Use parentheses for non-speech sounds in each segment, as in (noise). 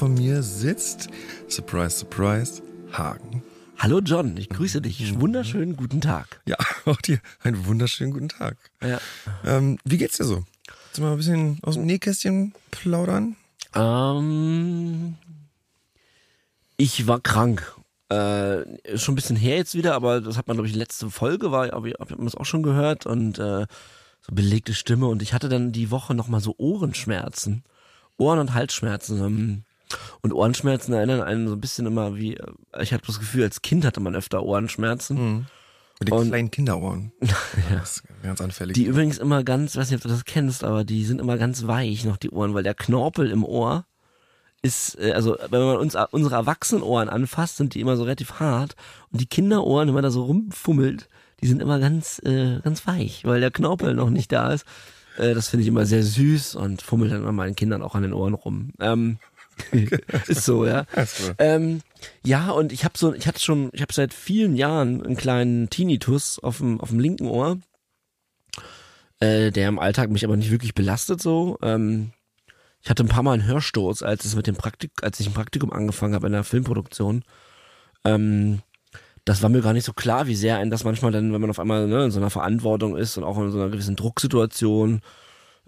von mir sitzt, surprise, surprise, Hagen. Hallo John, ich grüße dich. Wunderschönen guten Tag. Ja, (laughs) auch dir einen wunderschönen guten Tag. Ja. Ähm, wie geht's dir so? Willst du mal ein bisschen aus dem Nähkästchen plaudern? Ähm, ich war krank. Äh, ist schon ein bisschen her jetzt wieder, aber das hat man, glaube ich, letzte Folge war, aber ich habe das auch schon gehört und äh, so belegte Stimme und ich hatte dann die Woche nochmal so Ohrenschmerzen. Ohren- und Halsschmerzen. Und Ohrenschmerzen erinnern einen so ein bisschen immer wie, äh, ich hatte das Gefühl, als Kind hatte man öfter Ohrenschmerzen. Mhm. Mit den Und- kleinen Kinderohren. (laughs) Ja. Das ist ganz anfällig. Die übrigens immer ganz, weiß nicht, ob du das kennst, aber die sind immer ganz weich noch, die Ohren, weil der Knorpel im Ohr ist, äh, also wenn man uns unsere Erwachsenenohren anfasst, sind die immer so relativ hart und die Kinderohren, wenn man da so rumfummelt, die sind immer ganz, äh, ganz weich, weil der Knorpel noch nicht da ist. Äh, das finde ich immer sehr süß und fummelt dann immer meinen Kindern auch an den Ohren rum. Ähm, (laughs) ist so, ja. Ähm, ja, und ich habe so, ich hatte schon, ich habe seit vielen Jahren einen kleinen Tinnitus auf dem, auf dem linken Ohr, äh, der im Alltag mich aber nicht wirklich belastet so. Ähm, ich hatte ein paar Mal einen Hörsturz, als es mit dem Praktik, als ich ein Praktikum angefangen habe in der Filmproduktion. Ähm, das war mir gar nicht so klar, wie sehr ein das manchmal dann, wenn man auf einmal ne, in so einer Verantwortung ist und auch in so einer gewissen Drucksituation.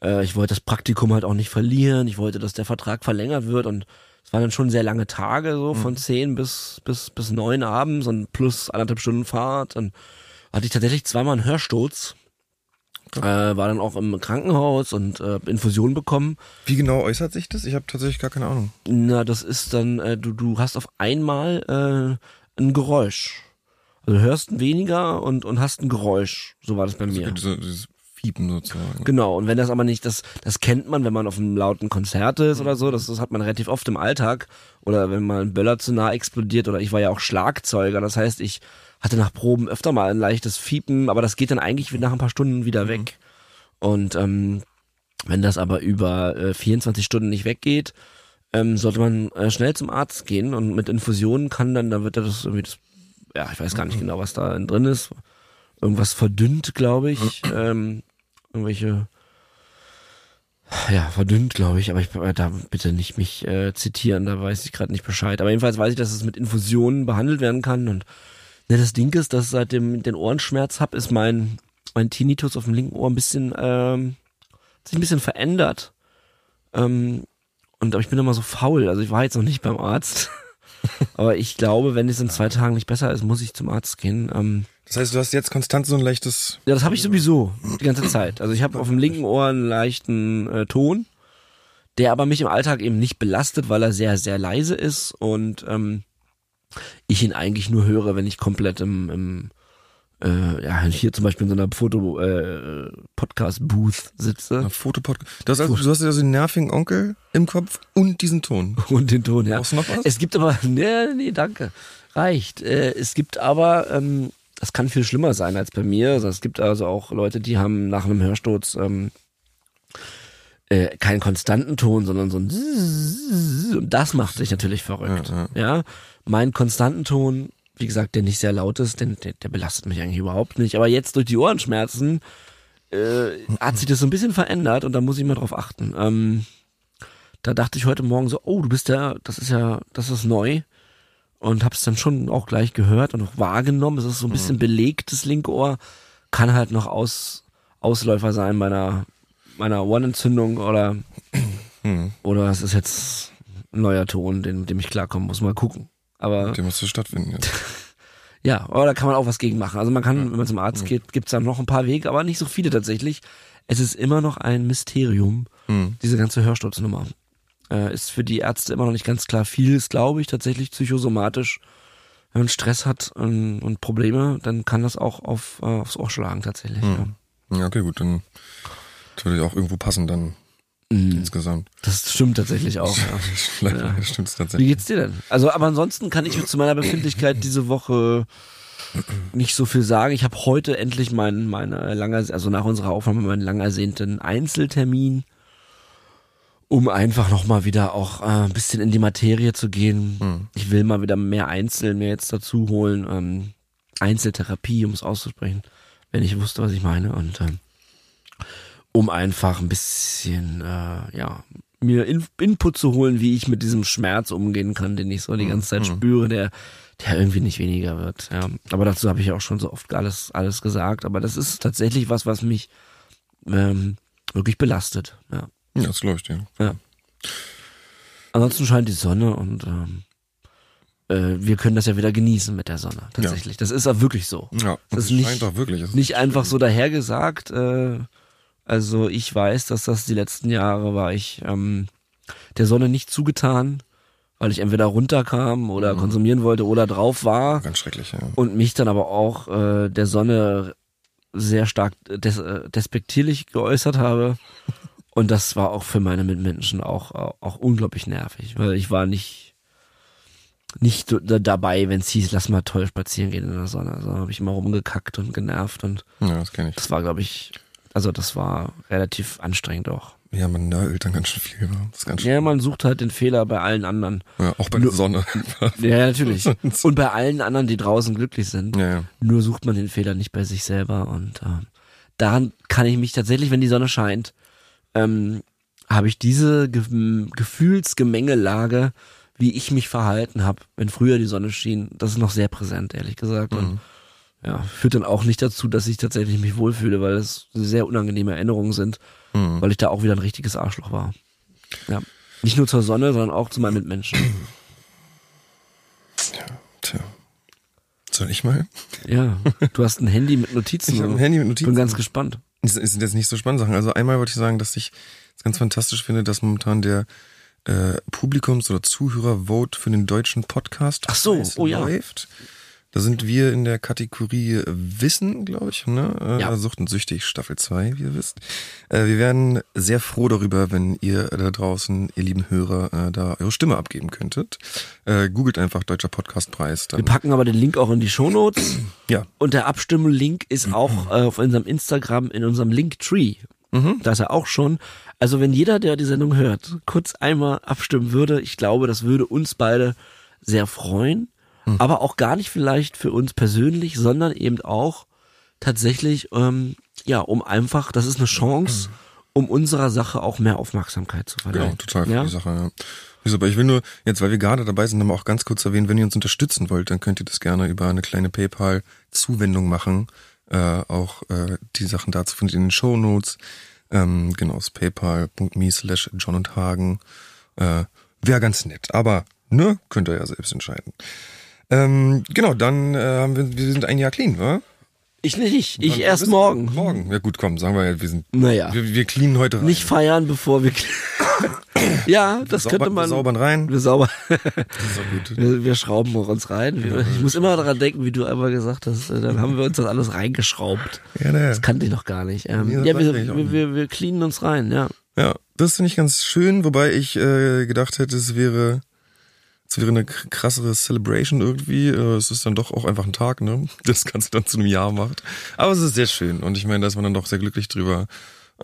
Äh, ich wollte das Praktikum halt auch nicht verlieren. Ich wollte, dass der Vertrag verlängert wird und es waren dann schon sehr lange Tage, so von zehn bis, bis, bis neun abends und plus anderthalb Stunden Fahrt. Und hatte ich tatsächlich zweimal einen Hörsturz. Äh, war dann auch im Krankenhaus und äh, Infusion bekommen. Wie genau äußert sich das? Ich habe tatsächlich gar keine Ahnung. Na, das ist dann, äh, du, du hast auf einmal äh, ein Geräusch. Also du hörst weniger und, und hast ein Geräusch. So war das bei mir. Dieses, dieses Fiepen sozusagen. Genau, und wenn das aber nicht, das, das kennt man, wenn man auf einem lauten Konzert ist oder so, das, das hat man relativ oft im Alltag. Oder wenn mal ein Böller zu nah explodiert oder ich war ja auch Schlagzeuger, das heißt, ich hatte nach Proben öfter mal ein leichtes Fiepen, aber das geht dann eigentlich nach ein paar Stunden wieder weg. Und ähm, wenn das aber über äh, 24 Stunden nicht weggeht, ähm, sollte man äh, schnell zum Arzt gehen und mit Infusionen kann dann, dann wird das irgendwie das, ja, ich weiß gar nicht genau, was da drin ist. Irgendwas verdünnt, glaube ich. Ähm, irgendwelche ja, verdünnt, glaube ich, aber ich äh, da bitte nicht mich äh, zitieren, da weiß ich gerade nicht Bescheid. Aber jedenfalls weiß ich, dass es mit Infusionen behandelt werden kann. Und ne, das Ding ist, dass seitdem den Ohrenschmerz hab, ist mein, mein Tinnitus auf dem linken Ohr ein bisschen, ähm, sich ein bisschen verändert. Ähm, und aber ich bin immer so faul. Also ich war jetzt noch nicht beim Arzt. (laughs) aber ich glaube, wenn es in zwei Tagen nicht besser ist, muss ich zum Arzt gehen. Ähm, Das heißt, du hast jetzt konstant so ein leichtes. ja, das habe ich sowieso die ganze Zeit. Also ich habe auf dem linken Ohr einen leichten äh, Ton, der aber mich im Alltag eben nicht belastet, weil er sehr, sehr leise ist und ähm, ich ihn eigentlich nur höre, wenn ich komplett im, im äh, ja, hier zum Beispiel in so einer Foto äh, sitze Fotopodcast. Du hast, also, du hast also den nervigen Onkel im Kopf und diesen Ton. (laughs) und den Ton, ja. Brauchst du noch was? Es gibt aber, (laughs) nee, nee, danke. Reicht. Äh, es gibt aber, ähm, das kann viel schlimmer sein als bei mir. Also es gibt also auch Leute, die haben nach einem Hörsturz ähm, äh, keinen konstanten Ton, sondern so ein Zzzz, und das macht sich natürlich verrückt. Ja, Ja, mein konstanten Ton, wie gesagt, der nicht sehr laut ist, denn der, der belastet mich eigentlich überhaupt nicht. Aber jetzt durch die Ohrenschmerzen äh, hat sich das so ein bisschen verändert und da muss ich mal drauf achten. Ähm, da dachte ich heute Morgen so, oh, du bist ja, das ist ja, das ist neu. Und hab's dann schon auch gleich gehört und auch wahrgenommen. Es ist so ein bisschen belegt, das linke Ohr. Kann halt noch aus, Ausläufer sein meiner, meiner Ohrenentzündung oder, oder es ist jetzt ein neuer Ton, den, mit dem ich klarkommen muss. Mal gucken. Aber Der musste stattfinden jetzt. (laughs) ja, aber da kann man auch was gegen machen. Also man kann, wenn man zum Arzt geht, gibt's da noch ein paar Wege, aber nicht so viele tatsächlich. Es ist immer noch ein Mysterium, Hm. diese ganze Hörsturznummer. Äh, ist für die Ärzte immer noch nicht ganz klar. Viel ist, glaube ich, tatsächlich psychosomatisch. Wenn man Stress hat und, und Probleme, dann kann das auch auf, äh, aufs Ohr schlagen tatsächlich. Hm. Ja, okay, gut, dann würde auch irgendwo passen dann Ja. Mhm. insgesamt. Das stimmt tatsächlich auch. Ja. Leider Ja. stimmt's Wie tatsächlich. geht's dir denn? Also, aber ansonsten kann ich zu meiner Befindlichkeit diese Woche nicht so viel sagen. Ich habe heute endlich meinen, meine lange, also nach unserer Aufnahme meinen lang ersehnten Einzeltermin, um einfach nochmal wieder auch äh, ein bisschen in die Materie zu gehen. Hm. Ich will mal wieder mehr Einzel mir jetzt dazu holen. Ähm, Einzeltherapie, um es auszusprechen, wenn ich wusste, was ich meine. Und ähm, um einfach ein bisschen, äh, ja, mir In Input zu holen, wie ich mit diesem Schmerz umgehen kann, den ich so die ganze Zeit spüre, der, der irgendwie nicht weniger wird. Ja. Aber dazu habe ich auch schon so oft alles, alles gesagt. Aber das ist tatsächlich was, was mich ähm, wirklich belastet. Ja. Ja, das glaube ich dir. ja. Ansonsten scheint die Sonne und ähm, äh, wir können das ja wieder genießen mit der Sonne. Tatsächlich. Das ist ja wirklich so. Ja, Das das ist nicht- scheint doch wirklich. Es Nicht einfach so dahergesagt. Äh, also ich weiß, dass das die letzten Jahre war ich ähm, der Sonne nicht zugetan, weil ich entweder runterkam oder konsumieren wollte oder drauf war Ganz schrecklich, ja. und mich dann aber auch äh, der Sonne sehr stark des, äh, despektierlich geäußert habe. Und das war auch für meine Mitmenschen auch, auch, unglaublich nervig, weil ich war nicht nicht dabei, wenn es hieß, lass mal toll spazieren gehen in der Sonne. Also habe ich immer rumgekackt und genervt und Ja, das kenne ich. das war, glaube ich, also das war relativ anstrengend auch. Ja, man nörgelt dann ganz schön viel. wa? Das ganz schön. Ja, man sucht halt den Fehler bei allen anderen. Ja, auch bei der Sonne. (laughs) Ja, natürlich. (laughs) Und bei allen anderen, die draußen glücklich sind. ja, ja. Nur sucht man den Fehler nicht bei sich selber. Und ähm, daran kann ich mich tatsächlich, wenn die Sonne scheint, ähm, habe ich diese Ge Gefühlsgemengelage, wie ich mich verhalten habe, wenn früher die Sonne schien, das ist noch sehr präsent, ehrlich gesagt. Und ja, führt dann auch nicht dazu, dass ich tatsächlich mich wohlfühle, weil es sehr unangenehme Erinnerungen sind, weil ich da auch wieder ein richtiges Arschloch war. Ja. Nicht nur zur Sonne, sondern auch zu meinen Mitmenschen. Tja. Soll ich mal? Ja, du hast ein Handy mit Notizen. Ich hab ein Handy mit Notizen. Bin ganz gespannt. Es es sind jetzt nicht so spannende Sachen. Also einmal wollte ich sagen, dass ich es ganz fantastisch finde, dass momentan der äh, Publikums- oder Zuhörervote für den deutschen Podcast Ach so, oh ja. läuft. Da sind wir in der Kategorie Wissen, glaube ich, ne? Äh, Ja. Sucht und Süchtig, Staffel 2, wie ihr wisst. Äh, wir werden sehr froh darüber, wenn ihr da draußen, ihr lieben Hörer, äh, da eure Stimme abgeben könntet. Googelt einfach Deutscher Podcastpreis. Wir packen aber den Link auch in die Shownotes. ja, Und der Abstimmlink ist auch auf unserem Instagram in unserem Linktree. Da ist er auch schon. Also wenn jeder, der die Sendung hört, kurz einmal abstimmen würde, ich glaube, das würde uns beide sehr freuen. Aber auch gar nicht vielleicht für uns persönlich, sondern eben auch tatsächlich, ähm, ja, um einfach, das ist eine Chance, um unserer Sache auch mehr Aufmerksamkeit zu verleihen. Genau, total für ja? die Sache. Ja. Aber ich will nur, jetzt weil wir gerade dabei sind, nochmal auch ganz kurz erwähnen, wenn ihr uns unterstützen wollt, dann könnt ihr das gerne über eine kleine PayPal-Zuwendung machen. Äh, auch äh, die Sachen dazu findet ihr in den Show Notes. Ähm, genau, es ist paypal.me slash John und Hagen. Äh, Wäre ganz nett, aber ne, könnt ihr ja selbst entscheiden. Ähm, genau, dann äh, haben wir, wir sind ein Jahr clean, wa? Ich nicht, ich Wann- erst morgen. Morgen. Ja gut, komm, sagen wir ja, wir sind, Naja. wir, wir cleanen heute rein. Nicht feiern, bevor wir. (coughs) ja, das Sauber- könnte man. wir saubern rein. Wir sauber. (laughs) Das ist auch gut. wir, wir schrauben uns rein. Wir, ich muss immer daran denken, wie du einmal gesagt hast. äh, Dann haben wir uns das alles reingeschraubt. Ja, ne. Das kannte ich noch gar nicht. Ähm, Nee, ja, wir, wir, wir, wir cleanen uns rein. Ja. Ja, das finde ich ganz schön, wobei ich äh, gedacht hätte, es wäre, es wäre eine krassere Celebration irgendwie. Äh, es ist dann doch auch einfach ein Tag, ne? (laughs) Das Ganze dann zu einem Jahr macht. Aber es ist sehr schön und ich meine, da ist man dann doch sehr glücklich drüber.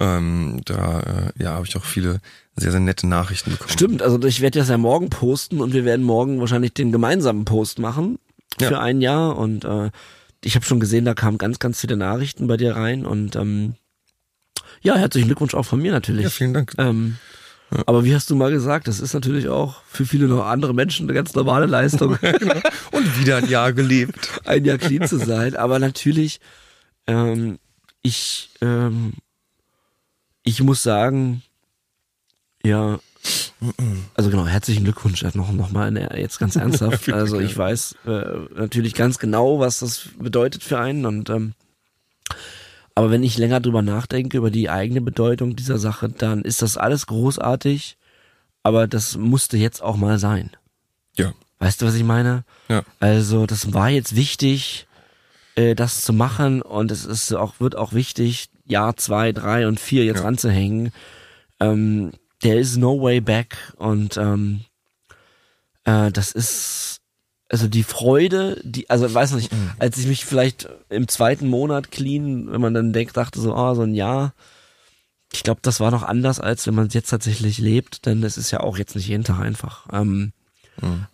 Ähm, da äh, ja, habe ich auch viele sehr, sehr nette Nachrichten bekommen. Stimmt. Also ich werde das ja morgen posten und wir werden morgen wahrscheinlich den gemeinsamen Post machen für Ja. ein Jahr. Und äh, ich habe schon gesehen, da kamen ganz, ganz viele Nachrichten bei dir rein und ähm, ja, herzlichen Glückwunsch auch von mir natürlich. Ja, vielen Dank. Ähm, Aber wie hast du mal gesagt, das ist natürlich auch für viele noch andere Menschen eine ganz normale Leistung, (laughs) Und wieder ein Jahr gelebt. ein Jahr clean zu sein. Aber natürlich, ähm, ich, ähm, ich muss sagen, ja, also genau, herzlichen Glückwunsch noch, noch mal eine- jetzt ganz ernsthaft. (laughs) Also ich weiß äh, natürlich ganz genau, was das bedeutet für einen und ähm, aber wenn ich länger drüber nachdenke, über die eigene Bedeutung dieser Sache, dann ist das alles großartig, aber das musste jetzt auch mal sein. Ja. Weißt du, was ich meine? Ja. Also, das war jetzt wichtig, äh, das zu machen und es ist auch, wird auch wichtig, Jahr zwei, drei und vier jetzt Ja. ranzuhängen. Ähm, there is no way back und ähm, äh, das ist also die Freude, die, also weiß nicht, als ich mich vielleicht im zweiten Monat clean, wenn man dann denkt, dachte so, oh, so ein Jahr, ich glaube, das war noch anders, als wenn man es jetzt tatsächlich lebt, denn es ist ja auch jetzt nicht jeden Tag einfach. Ähm,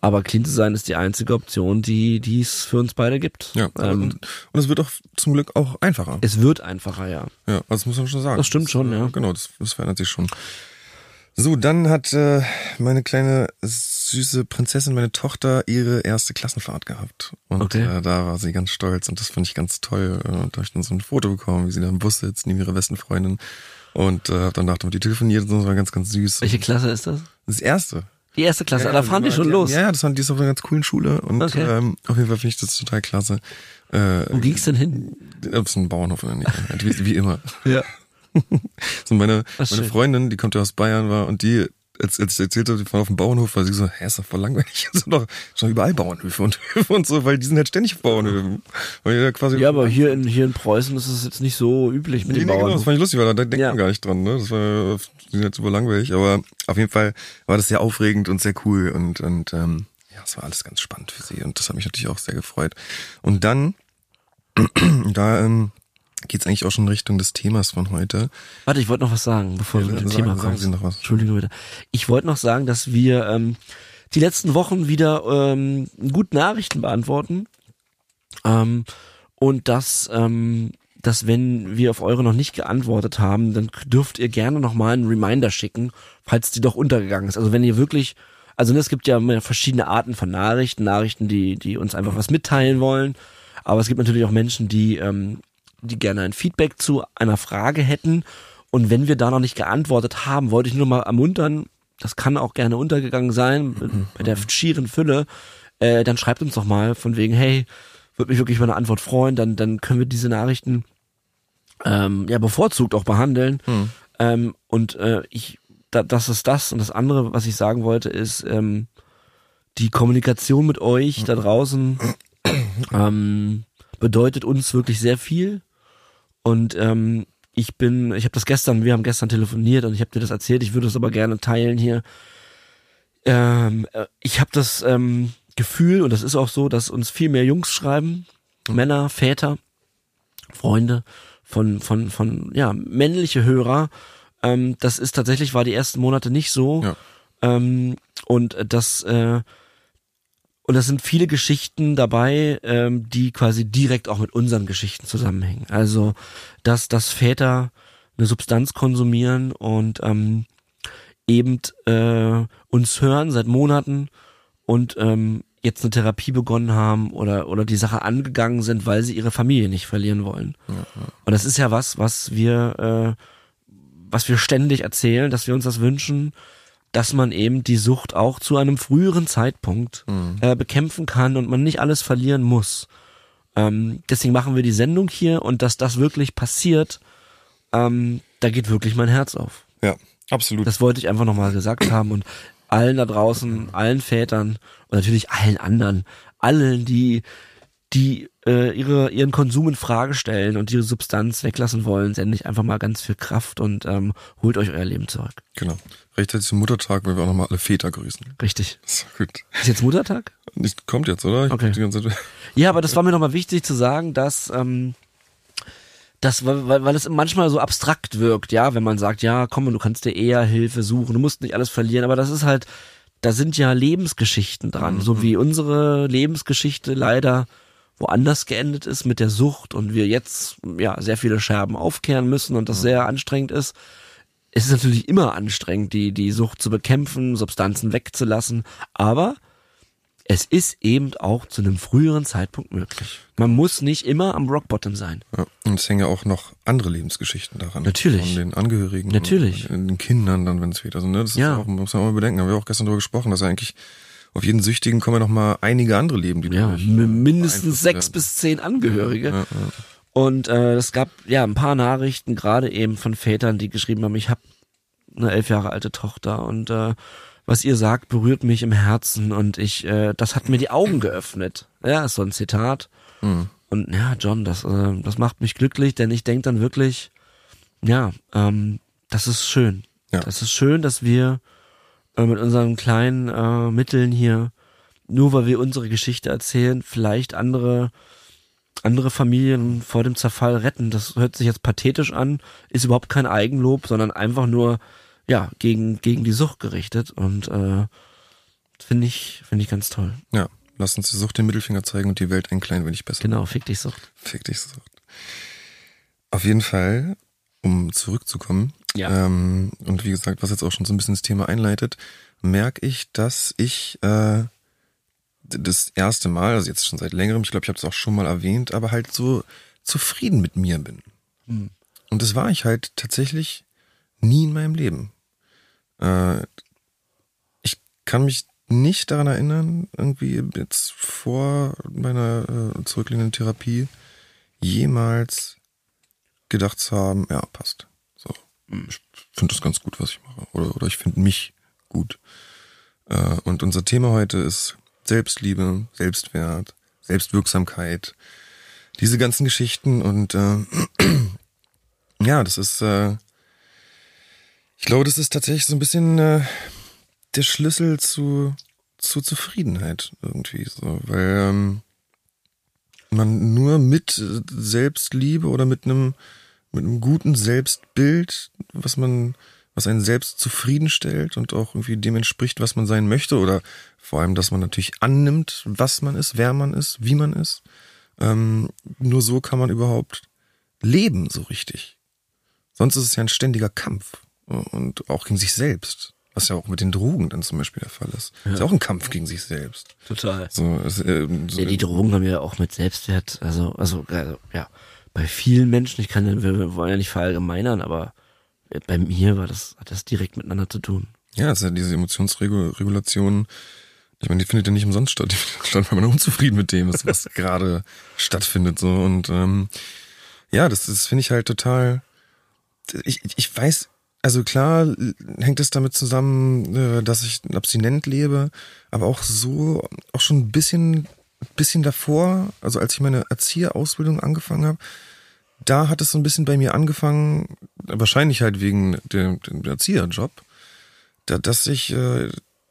Aber clean zu sein ist die einzige Option, die die es für uns beide gibt. Ja, ähm, und, und es wird auch zum Glück auch einfacher. es wird einfacher, ja. Ja, also das muss man schon sagen. Das stimmt schon, äh, ja. Genau, das, das verändert sich schon. So, dann hat äh, meine kleine süße Prinzessin, meine Tochter, ihre erste Klassenfahrt gehabt. Und Okay. äh, da war sie ganz stolz und das fand ich ganz toll. Äh, da habe ich dann so ein Foto bekommen, wie sie da im Bus sitzt, neben ihrer besten Freundin. Und äh, hab dann nachdem die telefoniert und so, das war ganz, ganz süß. Welche Klasse ist das? Das erste. Die erste Klasse, ah, da fahren die schon los. Ja, ja, das waren die ist auf einer ganz coolen Schule und Okay. ähm, auf jeden Fall finde ich das total klasse. Äh, Wo ging's denn hin? ob es ein Bauernhof oder nicht. (laughs) wie, wie immer. Ja. So meine, Ach, meine. Freundin, die kommt ja aus Bayern, war und die, als, als ich erzählt habe, die fahren auf dem Bauernhof, war sie so, hä, ist doch voll langweilig. (laughs) Es sind doch schon überall Bauernhöfe und Höfe und so, weil die sind halt ständig auf Bauernhöfen. Weil quasi Ja, aber hier in, hier in Preußen ist es jetzt nicht so üblich mit Nee, den nee, genau, das fand ich lustig, weil da denkt Ja. man gar nicht dran, ne? Das war, die sind halt super langweilig, aber auf jeden Fall war das sehr aufregend und sehr cool und, und ähm, ja, es war alles ganz spannend für sie und das hat mich natürlich auch sehr gefreut. Und dann, (clears throat) da ähm, geht's eigentlich auch schon in Richtung des Themas von heute. Warte, ich wollte noch was sagen, bevor Ja, dem sagen- Thema kommst. Sie noch was. Entschuldigung bitte. Ich wollte noch sagen, dass wir ähm, die letzten Wochen wieder ähm, gute Nachrichten beantworten. Ähm, und dass, ähm, dass wenn wir auf eure noch nicht geantwortet haben, dann dürft ihr gerne nochmal einen Reminder schicken, falls die doch untergegangen ist. Also wenn ihr wirklich, also ne, es gibt ja verschiedene Arten von Nachrichten, Nachrichten, die, die uns einfach was mitteilen wollen. Aber es gibt natürlich auch Menschen, die, ähm, die gerne ein Feedback zu einer Frage hätten. Und wenn wir da noch nicht geantwortet haben, wollte ich nur mal ermuntern, das kann auch gerne untergegangen sein, bei der schieren Fülle, äh, dann schreibt uns doch mal von wegen, hey, würde mich wirklich über eine Antwort freuen, dann, dann können wir diese Nachrichten ähm, ja bevorzugt auch behandeln. Ähm, und äh, ich, da, das ist das. Und das andere, was ich sagen wollte, ist ähm, die Kommunikation mit euch da draußen ähm, bedeutet uns wirklich sehr viel. Und ähm, ich bin, ich habe das gestern, wir haben gestern telefoniert und ich habe dir das erzählt, ich würde es aber gerne teilen hier. Ähm, äh, ich habe das ähm, Gefühl, und das ist auch so, dass uns viel mehr Jungs schreiben, Männer, Väter, Freunde von, von, von, ja, männliche Hörer. Ähm, das ist tatsächlich, war die ersten Monate nicht so. Ja. Ähm, und das, äh, und das sind viele Geschichten dabei, ähm, die quasi direkt auch mit unseren Geschichten zusammenhängen. Also, dass, dass Väter eine Substanz konsumieren und ähm, eben äh, uns hören seit Monaten und ähm, jetzt eine Therapie begonnen haben oder oder die Sache angegangen sind, weil sie ihre Familie nicht verlieren wollen. Und das ist ja was, was wir äh, was wir ständig erzählen, dass wir uns das wünschen, dass man eben die Sucht auch zu einem früheren Zeitpunkt äh, bekämpfen kann und man nicht alles verlieren muss. Ähm, deswegen machen wir die Sendung hier und dass das wirklich passiert, ähm, da geht wirklich mein Herz auf. Ja, absolut. Das wollte ich einfach nochmal gesagt haben und allen da draußen, allen Vätern und natürlich allen anderen, allen, die, die äh, ihre, ihren Konsum in Frage stellen und ihre Substanz weglassen wollen, sende ich einfach mal ganz viel Kraft und ähm, holt euch euer Leben zurück. genau. Rechtzeitig zum Muttertag, weil wir auch nochmal alle Väter grüßen. Richtig. Ist gut. Ist jetzt Muttertag? Nicht, kommt jetzt, oder? Ich Okay. (laughs) Ja, aber das war mir nochmal wichtig zu sagen, dass, ähm, das, weil, weil weil es manchmal so abstrakt wirkt, ja, wenn man sagt, ja, komm, du kannst dir eher Hilfe suchen, du musst nicht alles verlieren, aber das ist halt, da sind ja Lebensgeschichten dran, so wie unsere Lebensgeschichte leider woanders geendet ist mit der Sucht und wir jetzt ja sehr viele Scherben aufkehren müssen und das sehr anstrengend ist. Es ist natürlich immer anstrengend, die, die Sucht zu bekämpfen, Substanzen wegzulassen, aber es ist eben auch zu einem früheren Zeitpunkt möglich. Man muss nicht immer am Rockbottom sein. Ja, und es hängen ja auch noch andere Lebensgeschichten daran. Natürlich. Von den Angehörigen. Natürlich. Den Kindern dann, wenn es wieder so, ne? Das Ja. auch, muss man auch mal bedenken. Haben wir auch gestern darüber gesprochen, dass eigentlich auf jeden Süchtigen kommen ja noch mal einige andere Leben, die Ja, äh, mindestens sechs werden. bis zehn Angehörige. Ja, ja. Und äh, es gab ja ein paar Nachrichten, gerade eben von Vätern, die geschrieben haben, ich habe eine elf Jahre alte Tochter und äh, was ihr sagt, berührt mich im Herzen und ich, äh, das hat mir die Augen geöffnet. Ja, ist so ein Zitat. Mhm. Und ja, John, das, äh, das macht mich glücklich, denn ich denke dann wirklich, ja, ähm, das ist schön. Ja. Das ist schön, dass wir äh, mit unseren kleinen äh, Mitteln hier, nur weil wir unsere Geschichte erzählen, vielleicht andere andere Familien vor dem Zerfall retten. Das hört sich jetzt pathetisch an, ist überhaupt kein Eigenlob, sondern einfach nur ja gegen gegen die Sucht gerichtet und äh, Finde ich, finde ich ganz toll. Ja, lass uns die Sucht den Mittelfinger zeigen und die Welt ein klein wenig besser. Genau, fick dich Sucht. Fick dich Sucht. Auf jeden Fall, um zurückzukommen, Ja. ähm, und wie gesagt, was jetzt auch schon so ein bisschen das Thema einleitet, merke ich, dass ich äh, das erste Mal, also jetzt schon seit längerem, ich glaube, ich habe es auch schon mal erwähnt, aber halt so zufrieden mit mir bin. Und das war ich halt tatsächlich nie in meinem Leben. Äh, ich kann mich nicht daran erinnern, irgendwie jetzt vor meiner äh, zurückliegenden Therapie jemals gedacht zu haben, ja, passt. So, ich finde das ganz gut, was ich mache. Oder, oder ich finde mich gut. Äh, und unser Thema heute ist Selbstliebe, Selbstwert, Selbstwirksamkeit, diese ganzen Geschichten und äh, (clears throat) ja, das ist, äh, ich glaube, das ist tatsächlich so ein bisschen äh, der Schlüssel zu, zu Zufriedenheit irgendwie so, weil ähm, man nur mit Selbstliebe oder mit einem mit einem guten Selbstbild, was man was einen selbst zufriedenstellt und auch irgendwie dem entspricht, was man sein möchte oder vor allem, dass man natürlich annimmt, was man ist, wer man ist, wie man ist. Ähm, nur so kann man überhaupt leben so richtig. Sonst ist es ja ein ständiger Kampf und auch gegen sich selbst, was ja auch mit den Drogen dann zum Beispiel der Fall ist. Ist ja auch ein Kampf gegen sich selbst. Total. So, es, äh, so Ja, die Drogen haben ja auch mit Selbstwert, also, also, also ja, bei vielen Menschen, ich kann ja, wir wollen ja nicht verallgemeinern, aber bei mir war das, hat das direkt miteinander zu tun. Ja, es ist ja diese Emotionsregulation. Ich meine, die findet ja nicht umsonst statt. Die findet statt, weil man unzufrieden mit dem ist, was (laughs) gerade stattfindet. So und ähm, ja, das, das finde ich halt total. Ich, ich weiß, also klar hängt es damit zusammen, äh, dass ich abstinent lebe, aber auch so, auch schon ein bisschen, bisschen davor, also als ich meine Erzieherausbildung angefangen habe, da hat es so ein bisschen bei mir angefangen, wahrscheinlich halt wegen dem, dem Erzieherjob, da, dass ich äh,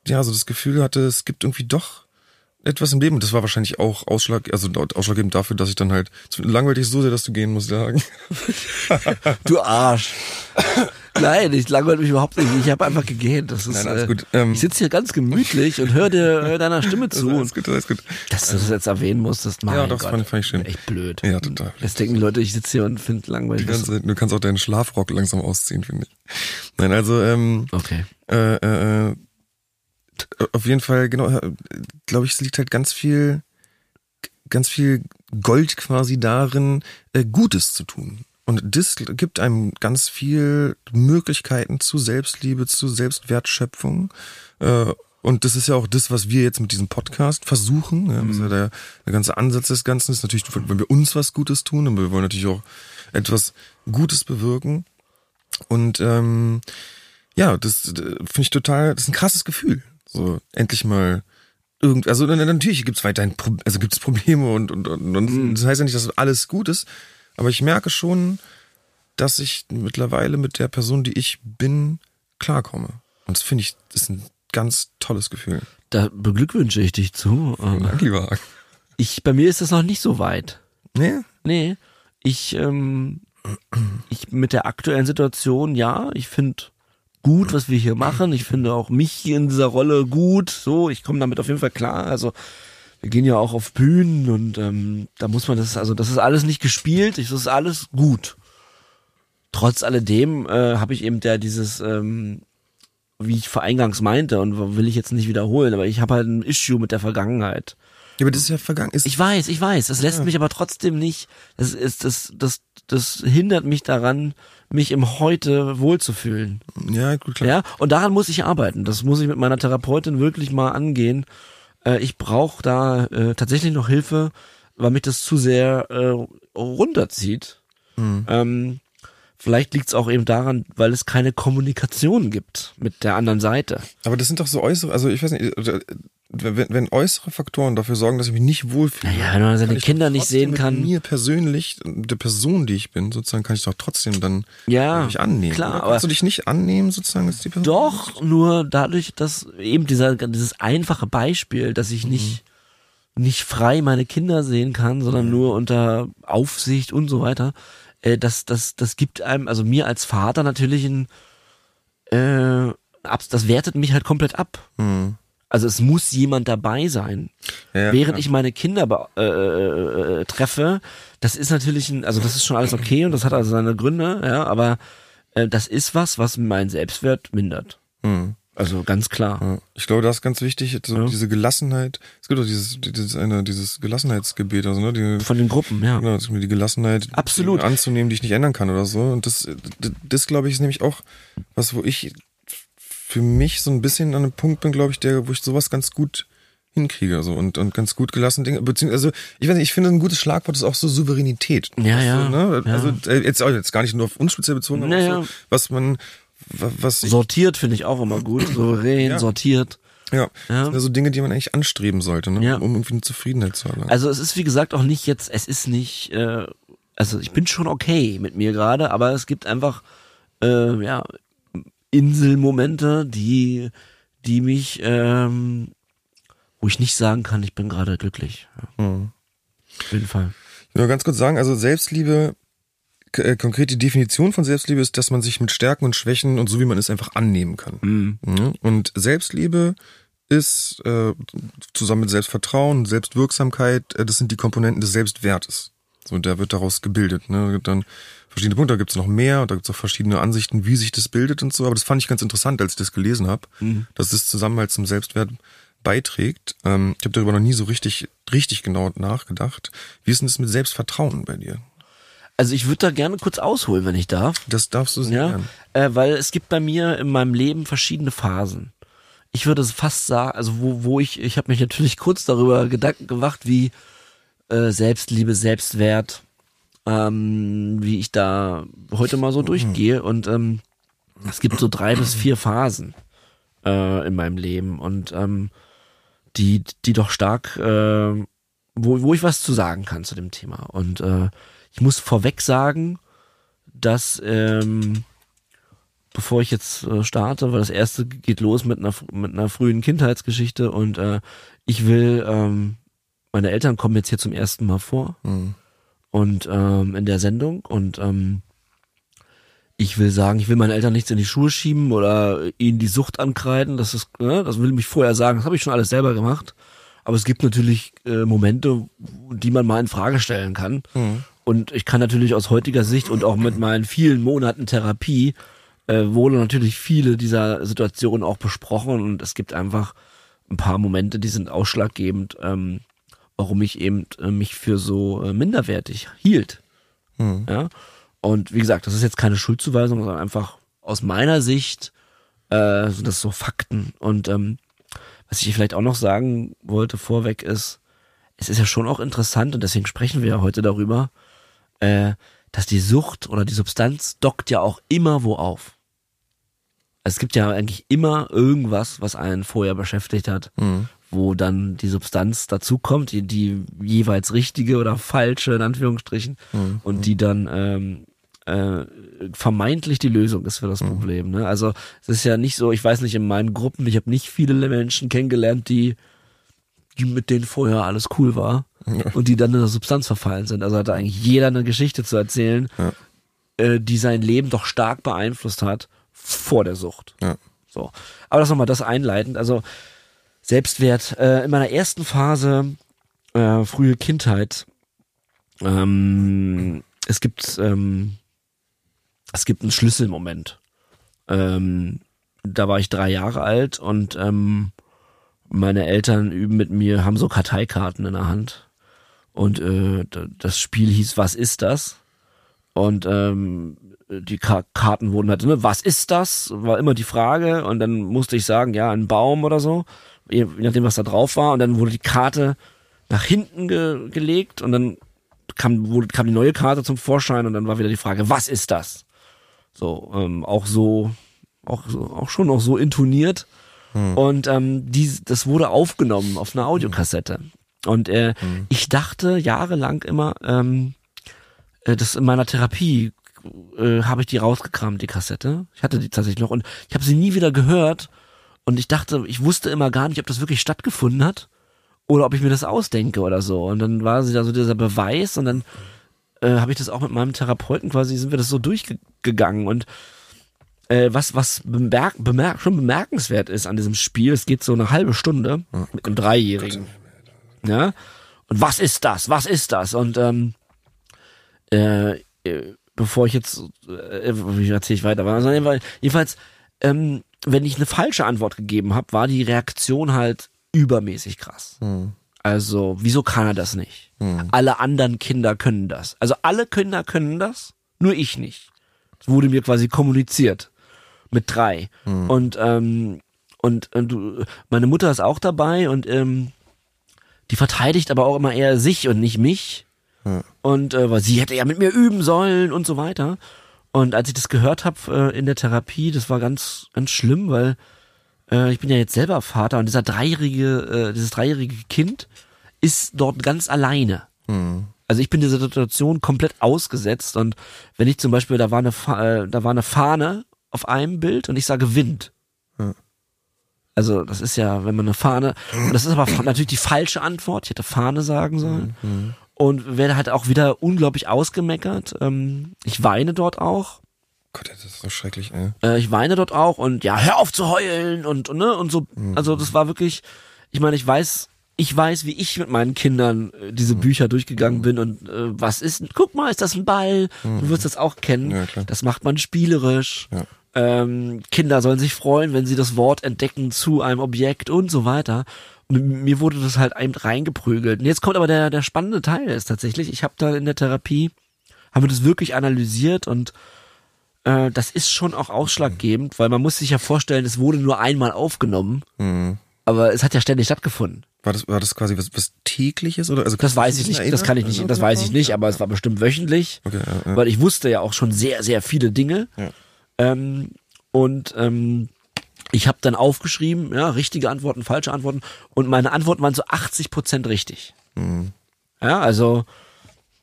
ja so das Gefühl hatte, es gibt irgendwie doch etwas im Leben. Das war wahrscheinlich auch Ausschlag, also ausschlaggebend dafür, dass ich dann halt langweilig so sehr, dass du gehen musst, sagen. Du Arsch. Nein, ich langweile mich überhaupt nicht. Ich habe einfach gegähnt. Das ist, Nein, alles äh, gut. Ähm, ich sitze hier ganz gemütlich und höre dir hör deiner Stimme (laughs) zu. alles Und gut, alles gut. dass du das jetzt erwähnen musstest, mein Ja, doch, Gott. fand- fand ich schön. Echt blöd. Ja, total. Jetzt denken Leute, ich sitze hier und finde langweilig. Ganze du kannst auch deinen Schlafrock langsam ausziehen, finde ich. Nein, also ähm, Okay. äh, äh, äh, auf jeden Fall, genau, glaube ich, es liegt halt ganz viel, ganz viel Gold quasi darin, äh, Gutes zu tun. Und das gibt einem ganz viel Möglichkeiten zu Selbstliebe, zu Selbstwertschöpfung. Äh, und das ist ja auch das, was wir jetzt mit diesem Podcast versuchen. Ja, das ist ja der, der ganze Ansatz des Ganzen ist natürlich, wenn wir uns was Gutes tun, und wir wollen natürlich auch etwas Gutes bewirken. Und ähm, ja, das äh, finde ich total, das ist ein krasses Gefühl. So, endlich mal irgend, also na- na- natürlich gibt's weiterhin, Pro- also gibt's Probleme und, und, und, und das heißt ja nicht, dass alles gut ist, aber ich merke schon, dass ich mittlerweile mit der Person, die ich bin, klarkomme. Und das finde ich, ist ein ganz tolles Gefühl. Da beglückwünsche ich dich zu. aber Danke, lieber Hagen. Ich, bei mir ist das noch nicht so weit. Nee? Nee, ich, ähm, ich mit der aktuellen Situation, ja, ich finde gut, was wir hier machen. Ich finde auch mich hier in dieser Rolle gut. So, ich komme damit auf jeden Fall klar. Also wir gehen ja auch auf Bühnen und ähm, da muss man das, also das ist alles nicht gespielt, das ist alles gut. Trotz alledem äh, habe ich eben der dieses, ähm, wie ich vor eingangs meinte und will ich jetzt nicht wiederholen, aber ich habe halt ein Issue mit der Vergangenheit. Ja, aber das ist ja vergangen. Ist, Ich weiß, ich weiß. Das lässt Ja. mich aber trotzdem nicht. Das ist das, das, das hindert mich daran, mich im Heute wohlzufühlen. ja, gut, klar. Ja, und daran muss ich arbeiten. Das muss ich mit meiner Therapeutin wirklich mal angehen. Äh, ich brauche da äh, tatsächlich noch Hilfe, weil mich das zu sehr äh, runterzieht. Mhm. Ähm, vielleicht liegt es auch eben daran, weil es keine Kommunikation gibt mit der anderen Seite. Aber das sind doch so äußere, also ich weiß nicht, äh, wenn, wenn äußere Faktoren dafür sorgen, dass ich mich nicht wohlfühle. Naja, wenn man seine Kinder nicht sehen kann. Mir persönlich, der Person, die ich bin, sozusagen, kann ich doch trotzdem dann Ja, mich annehmen. klar, oder? aber- Kannst du dich nicht annehmen, sozusagen, als die Person? Doch, nur dadurch, dass eben dieser, dieses einfache Beispiel, dass ich nicht, nicht frei meine Kinder sehen kann, sondern nur unter Aufsicht und so weiter, äh, das, das, das gibt einem, also mir als Vater natürlich ein, äh, abs- das wertet mich halt komplett ab. Hm. Also es muss jemand dabei sein. Ja, ja, Während klar. ich meine Kinder äh, äh, äh, treffe, das ist natürlich ein, also das ist schon alles okay und das hat also seine Gründe, ja, aber äh, das ist was, was meinen Selbstwert mindert. Hm. Also ganz klar. Ja, ich glaube, das ist ganz wichtig, so Ja. diese Gelassenheit. Es gibt auch dieses, dieses eine, dieses Gelassenheitsgebet, also ne, die, Von den Gruppen, ja. genau, die Gelassenheit Absolut. Anzunehmen, die ich nicht ändern kann oder so. Und das, das, das glaube ich, ist nämlich auch was, wo ich für mich so ein bisschen an einem Punkt bin, glaube ich, der, wo ich sowas ganz gut hinkriege, so und und ganz gut gelassen Dinge, beziehungsweise also ich weiß nicht, ich finde ein gutes Schlagwort ist auch so Souveränität. Ja, ja, ne? ja. Also äh, jetzt auch jetzt gar nicht nur auf uns speziell bezogen, aber Naja. so, was man was Sortiert finde ich auch immer gut. Souverän, Ja. sortiert. ja, Ja. das sind so Dinge, die man eigentlich anstreben sollte, ne? Ja. um irgendwie eine Zufriedenheit zu erlangen. Also es ist wie gesagt auch nicht jetzt, es ist nicht, äh, also ich bin schon okay mit mir gerade, aber es gibt einfach, äh, ja, Inselmomente, die, die mich, ähm, wo ich nicht sagen kann, ich bin gerade glücklich. Ja. Mhm. Auf jeden Fall. Ich will nur ganz kurz sagen, also Selbstliebe, äh, konkret die Definition von Selbstliebe ist, dass man sich mit Stärken und Schwächen und so wie man ist einfach annehmen kann. Mhm. Ja? Und Selbstliebe ist äh, zusammen mit Selbstvertrauen, Selbstwirksamkeit, äh, das sind die Komponenten des Selbstwertes. So, der wird daraus gebildet. Ne? Dann verschiedene Punkte, da gibt's noch mehr und da gibt's auch verschiedene Ansichten, wie sich das bildet und so. Aber das fand ich ganz interessant, als ich das gelesen habe, dass das zusammen halt zum Selbstwert beiträgt. Ähm, ich habe darüber noch nie so richtig, richtig genau nachgedacht. Wie ist denn das mit Selbstvertrauen bei dir? Also ich würde da gerne kurz ausholen, wenn ich darf. Das darfst du sehr Ja, äh, weil es gibt bei mir in meinem Leben verschiedene Phasen. Ich würde fast sagen, also wo, wo ich, ich habe mich natürlich kurz darüber Gedanken gemacht, wie äh, Selbstliebe, Selbstwert, ähm, wie ich da heute mal so durchgehe. Und ähm, es gibt so drei bis vier Phasen äh, in meinem Leben und ähm, die, die doch stark, äh, wo, wo ich was zu sagen kann zu dem Thema. Und äh, ich muss vorweg sagen, dass ähm, bevor ich jetzt äh, starte, weil das erste geht los mit einer mit einer frühen Kindheitsgeschichte und äh, ich will ähm, meine Eltern kommen jetzt hier zum ersten Mal vor Mhm. und ähm, in der Sendung und ähm, ich will sagen, ich will meinen Eltern nichts in die Schuhe schieben oder ihnen die Sucht ankreiden. Das ist, ne, das will ich vorher sagen. Das habe ich schon alles selber gemacht. Aber es gibt natürlich äh, Momente, die man mal in Frage stellen kann. Und ich kann natürlich aus heutiger Sicht und auch mit meinen vielen Monaten Therapie äh, wurde natürlich viele dieser Situationen auch besprochen und es gibt einfach ein paar Momente, die sind ausschlaggebend, ähm, warum ich eben äh, mich für so äh, minderwertig hielt. Ja. Und wie gesagt, das ist jetzt keine Schuldzuweisung, sondern einfach aus meiner Sicht äh, sind das so Fakten. Und ähm, was ich vielleicht auch noch sagen wollte vorweg ist, es ist ja schon auch interessant und deswegen sprechen wir ja heute darüber, äh, dass die Sucht oder die Substanz dockt ja auch immer wo auf. Es gibt ja eigentlich immer irgendwas, was einen vorher beschäftigt hat, wo dann die Substanz dazukommt, die, die jeweils richtige oder falsche, in Anführungsstrichen, und die dann ähm, äh, vermeintlich die Lösung ist für das Problem. Ne? Also es ist ja nicht so, ich weiß nicht, in meinen Gruppen, ich habe nicht viele Menschen kennengelernt, die, die mit denen vorher alles cool war (laughs) und die dann in der Substanz verfallen sind. Also hatte eigentlich jeder eine Geschichte zu erzählen, Ja. äh, die sein Leben doch stark beeinflusst hat vor der Sucht. Ja. So. Aber das nochmal das einleitend. Also Selbstwert. Äh, in meiner ersten Phase, äh, frühe Kindheit, ähm, es gibt, ähm, es gibt einen Schlüsselmoment. Ähm, da war ich drei Jahre alt und ähm, meine Eltern üben mit mir, haben so Karteikarten in der Hand. Und äh, das Spiel hieß Was ist das? Und ähm, die Ka Karten wurden halt, ne, was ist das? War immer die Frage. Und dann musste ich sagen, ja, ein Baum oder so. Je nachdem, was da drauf war. Und dann wurde die Karte nach hinten ge gelegt und dann kam, wurde, kam die neue Karte zum Vorschein und dann war wieder die Frage, was ist das? So, ähm, auch so, auch so, auch schon auch so intoniert. Und ähm, die, das wurde aufgenommen auf einer Audiokassette. Und äh, ich dachte jahrelang immer, ähm, äh, das in meiner Therapie äh, habe ich die rausgekramt, die Kassette. Ich hatte die tatsächlich noch und ich habe sie nie wieder gehört. Und ich dachte, ich wusste immer gar nicht, ob das wirklich stattgefunden hat oder ob ich mir das ausdenke oder so. Und dann war sie da so dieser Beweis und dann äh, habe ich das auch mit meinem Therapeuten quasi, sind wir das so durchgegangen und äh, was, was bemerk, bemerk, schon bemerkenswert ist an diesem Spiel, es geht so eine halbe Stunde mit einem Dreijährigen. Ja? Und was ist das? Was ist das? Und ähm, äh, äh, bevor ich jetzt, äh, wie erzähle ich weiter? Also jedenfalls, ähm, wenn ich eine falsche Antwort gegeben habe, war die Reaktion halt übermäßig krass. Hm. Also, wieso kann er das nicht? Hm. Alle anderen Kinder können das. Also alle Kinder können das, nur ich nicht. Das wurde mir quasi kommuniziert. Mit drei. Hm. Und, ähm, und, und du, meine Mutter ist auch dabei und ähm, die verteidigt aber auch immer eher sich und nicht mich. Ja. Und äh, weil sie hätte ja mit mir üben sollen und so weiter. Und als ich das gehört habe äh, in der Therapie, das war ganz, ganz schlimm, weil äh, ich bin ja jetzt selber Vater und dieser dreijährige, äh, dieses dreijährige Kind ist dort ganz alleine. Hm. Also ich bin dieser Situation komplett ausgesetzt und wenn ich zum Beispiel, da war eine, Fa äh, da war eine Fahne auf einem Bild und ich sage Wind. Also das ist ja, wenn man eine Fahne, (laughs) und das ist aber natürlich die falsche Antwort, ich hätte Fahne sagen sollen. Hm. Und werde halt auch wieder unglaublich ausgemeckert. Ähm, ich weine dort auch. Gott, das ist so schrecklich, ey. Äh, ich weine dort auch und ja, hör auf zu heulen und und, ne und so. Also das war wirklich, ich meine, ich weiß, ich weiß, wie ich mit meinen Kindern äh, diese Bücher durchgegangen bin und äh, was ist, guck mal, ist das ein Ball? Du wirst das auch kennen. Ja. Das macht man spielerisch. Ja. Ähm, Kinder sollen sich freuen, wenn sie das Wort entdecken zu einem Objekt und so weiter. Und mir wurde das halt eben reingeprügelt. Und jetzt kommt aber der, der spannende Teil ist tatsächlich, ich habe da in der Therapie, haben wir das wirklich analysiert und äh, das ist schon auch ausschlaggebend, weil man muss sich ja vorstellen, es wurde nur einmal aufgenommen, Hm. aber es hat ja ständig stattgefunden. War das, war das quasi was, was tägliches oder? Also Das weiß ich nicht, erinnern? das kann ich nicht, das weiß ich nicht, aber es war bestimmt wöchentlich, Okay, ja, ja. weil ich wusste ja auch schon sehr, sehr viele Dinge. Ja. Ähm, und ähm, ich habe dann aufgeschrieben, ja, richtige Antworten, falsche Antworten. Und meine Antworten waren so 80 Prozent richtig. Hm. Ja, also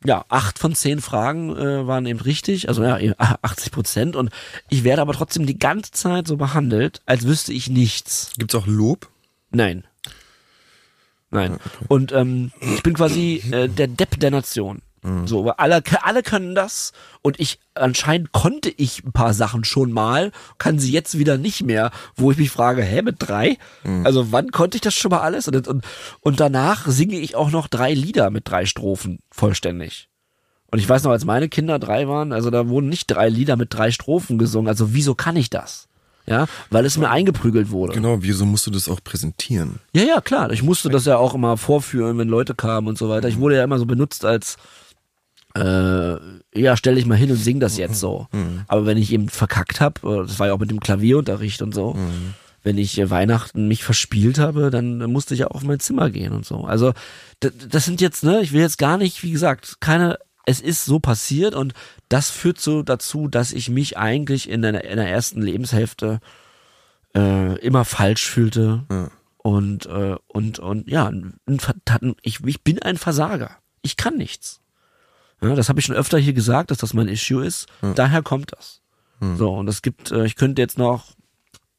ja, acht von zehn Fragen äh, waren eben richtig, also ja, eben 80 Prozent. Und ich werde aber trotzdem die ganze Zeit so behandelt, als wüsste ich nichts. Gibt's auch Lob? Nein. Nein. Und ähm, ich bin quasi äh, der Depp der Nation. So, aber alle, alle können das und ich anscheinend konnte ich ein paar Sachen schon mal, kann sie jetzt wieder nicht mehr, wo ich mich frage, hä, mit drei? Also wann konnte ich das schon mal alles? Und, und, und danach singe ich auch noch drei Lieder mit drei Strophen vollständig. Und ich weiß noch, als meine Kinder drei waren, also da wurden nicht drei Lieder mit drei Strophen gesungen. Also wieso kann ich das? Ja, weil es mir eingeprügelt wurde. Genau, wieso musst du das auch präsentieren? Ja, ja, klar. Ich musste das ja auch immer vorführen, wenn Leute kamen und so weiter. Ich wurde ja immer so benutzt als, äh, ja, stell dich mal hin und sing das jetzt so. Aber wenn ich eben verkackt habe, das war ja auch mit dem Klavierunterricht und so, wenn ich äh, Weihnachten mich verspielt habe, dann musste ich ja auch auf mein Zimmer gehen und so. Also das sind jetzt, ne, ich will jetzt gar nicht, wie gesagt, keine, es ist so passiert und das führt so dazu, dass ich mich eigentlich in der, in der ersten Lebenshälfte äh, immer falsch fühlte Ja. und und äh, und und ja, ein, Ver- ich, ich bin ein Versager. Ich kann nichts. Ja, das habe ich schon öfter hier gesagt, dass das mein Issue ist. Daher kommt das. So und es gibt, äh, ich könnte jetzt noch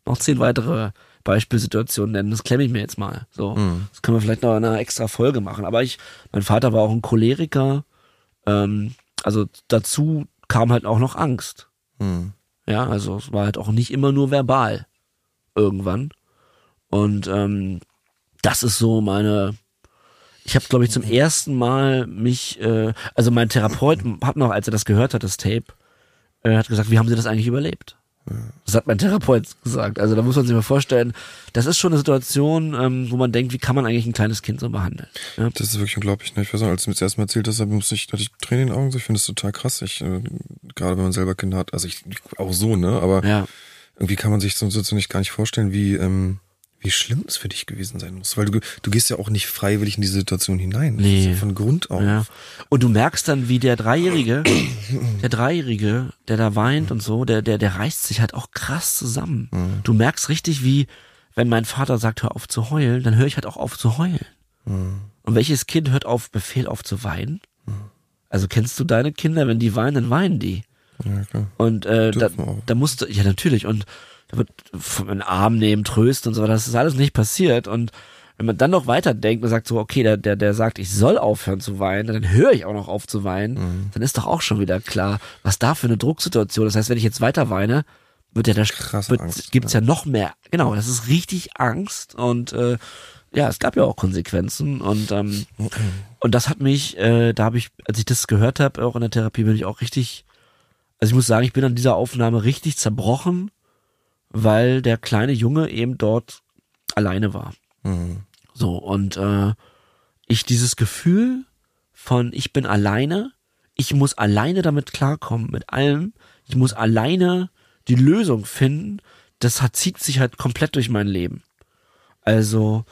noch zehn weitere Beispielsituationen nennen. Das klemme ich mir jetzt mal. So, das können wir vielleicht noch in einer extra Folge machen. Aber ich, mein Vater war auch ein Choleriker. Ähm, also dazu kam halt auch noch Angst. Hm. Ja, also es war halt auch nicht immer nur verbal irgendwann. Und ähm, das ist so meine. Ich habe, glaube ich, zum ersten Mal mich, äh, also mein Therapeut hat noch, als er das gehört hat, das Tape, äh, hat gesagt, wie haben Sie das eigentlich überlebt? Das hat mein Therapeut gesagt. Also da muss man sich mal vorstellen, das ist schon eine Situation, ähm, wo man denkt, wie kann man eigentlich ein kleines Kind so behandeln? Ja? Das ist wirklich unglaublich. Ne? Ich weiß noch, als du mir das erste Mal erzählt hast, musste ich, hatte ich Tränen in den Augen. So, Ich finde das total krass. Ich, äh, gerade wenn man selber Kinder hat, also ich, ich auch so, ne? Aber ja. irgendwie kann man sich so eine Situation nicht gar nicht vorstellen, wie, ähm, wie schlimm es für dich gewesen sein muss. Weil du, du gehst ja auch nicht freiwillig in diese Situation hinein. Nee. ja von Grund auf. Ja. Und du merkst dann, wie der Dreijährige, der Dreijährige, der da weint und so, der, der, der reißt sich halt auch krass zusammen. Du merkst richtig, wie, wenn mein Vater sagt, hör auf zu heulen, dann höre ich halt auch auf zu heulen. Und welches Kind hört auf, Befehl auf zu weinen? Also kennst du deine Kinder, wenn die weinen, dann weinen die. Ja, klar. Und äh, da, auch. da musste, ja natürlich, und da wird von einen Arm nehmen, trösten und so, das ist alles nicht passiert. Und wenn man dann noch weiter denkt und sagt so, okay, der, der, der sagt, ich soll aufhören zu weinen, dann höre ich auch noch auf zu weinen, Mhm. dann ist doch auch schon wieder klar, was da für eine Drucksituation ist. Das heißt, wenn ich jetzt weiter weine, wird ja wird, Angst, gibt's ja. ja. noch mehr. Genau, das ist richtig Angst und äh, ja, es gab ja auch Konsequenzen und ähm, (clears throat) und das hat mich, äh, da habe ich, als ich das gehört habe, auch in der Therapie, bin ich auch richtig, also ich muss sagen, ich bin an dieser Aufnahme richtig zerbrochen, weil der kleine Junge eben dort alleine war. Mhm. So, und äh, ich dieses Gefühl von, ich bin alleine, ich muss alleine damit klarkommen, mit allem, ich muss alleine die Lösung finden, das hat, zieht sich halt komplett durch mein Leben. Also,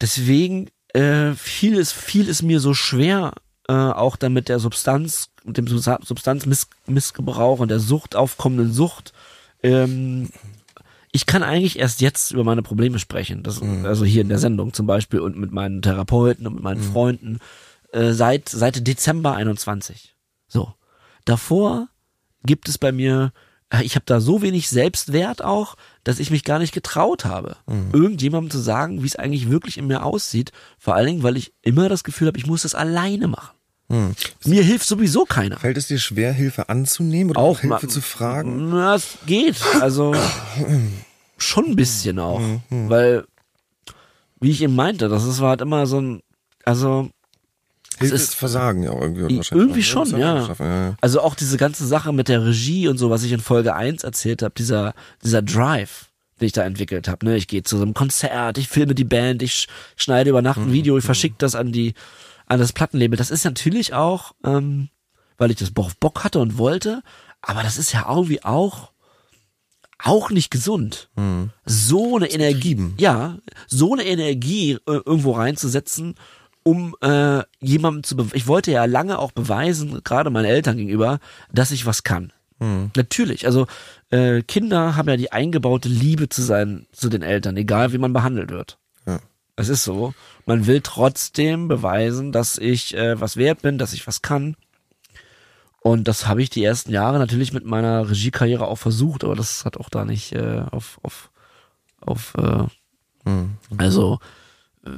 deswegen äh, fiel, es, fiel es mir so schwer, äh, auch dann mit der Substanz, mit dem Substanzmissgebrauch und der Sucht, aufkommenden Sucht, ähm, ich kann eigentlich erst jetzt über meine Probleme sprechen. Das, Also hier in der Sendung zum Beispiel und mit meinen Therapeuten und mit meinen Freunden äh, seit, seit Dezember 21. So. Davor gibt es bei mir, äh, ich habe da so wenig Selbstwert auch, dass ich mich gar nicht getraut habe, irgendjemandem zu sagen, wie es eigentlich wirklich in mir aussieht. Vor allen Dingen, weil ich immer das Gefühl habe, ich muss das alleine machen. Mhm. Mir hilft sowieso keiner. Fällt es dir schwer, Hilfe anzunehmen oder auch, Hilfe zu fragen? Na, es geht. Also (clears throat) schon ein bisschen auch. Weil, wie ich eben meinte, das ist, war halt immer so ein, also, Hilfe ist- ist Versagen ja irgendwie. Irgendwie ne? schon, ja. Also auch diese ganze Sache mit der Regie und so, was ich in Folge 1 erzählt habe, dieser, dieser Drive, den ich da entwickelt habe. Ne? Ich gehe zu so einem Konzert, ich filme die Band, ich sch schneide über Nacht ein Video, ich verschicke das an die, an das Plattenlabel. Das ist natürlich auch, ähm, weil ich das Bock, Bock hatte und wollte, aber das ist ja irgendwie auch auch nicht gesund. So eine Energie, ja, so eine Energie äh, irgendwo reinzusetzen, um äh, jemandem zu, be- ich wollte ja lange auch beweisen, gerade meinen Eltern gegenüber, dass ich was kann. Natürlich, also äh, Kinder haben ja die eingebaute Liebe zu sein zu den Eltern, egal wie man behandelt wird. Es ist so. Man will trotzdem beweisen, dass ich äh, was wert bin, dass ich was kann. Und das habe ich die ersten Jahre natürlich mit meiner Regiekarriere auch versucht, aber das hat auch da nicht äh, auf auf auf äh, Mhm. also äh,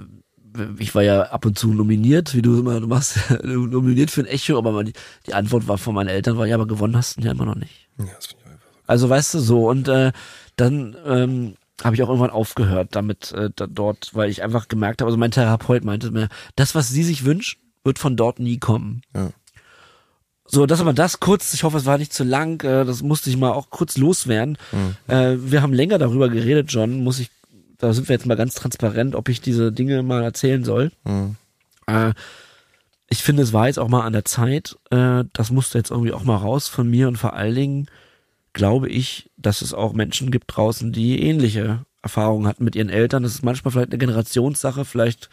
ich war ja ab und zu nominiert, wie du immer du machst, (laughs) nominiert für ein Echo, aber man, die, Antwort war von meinen Eltern war ja, aber gewonnen hast du ja immer noch nicht. Ja, das finde ich einfach so. Also weißt du so und äh, dann ähm, habe ich auch irgendwann aufgehört damit äh, da, dort, weil ich einfach gemerkt habe, also mein Therapeut meinte mir, das was sie sich wünschen, wird von dort nie kommen. Ja. So, das aber das kurz, ich hoffe, es war nicht zu lang, äh, das musste ich mal auch kurz loswerden. Äh, wir haben länger darüber geredet, John, muss ich, da sind wir jetzt mal ganz transparent, ob ich diese Dinge mal erzählen soll. Mhm. Äh, ich finde, es war jetzt auch mal an der Zeit, äh, das musste jetzt irgendwie auch mal raus von mir und vor allen Dingen glaube ich, dass es auch Menschen gibt draußen, die ähnliche Erfahrungen hatten mit ihren Eltern. Das ist manchmal vielleicht eine Generationssache, vielleicht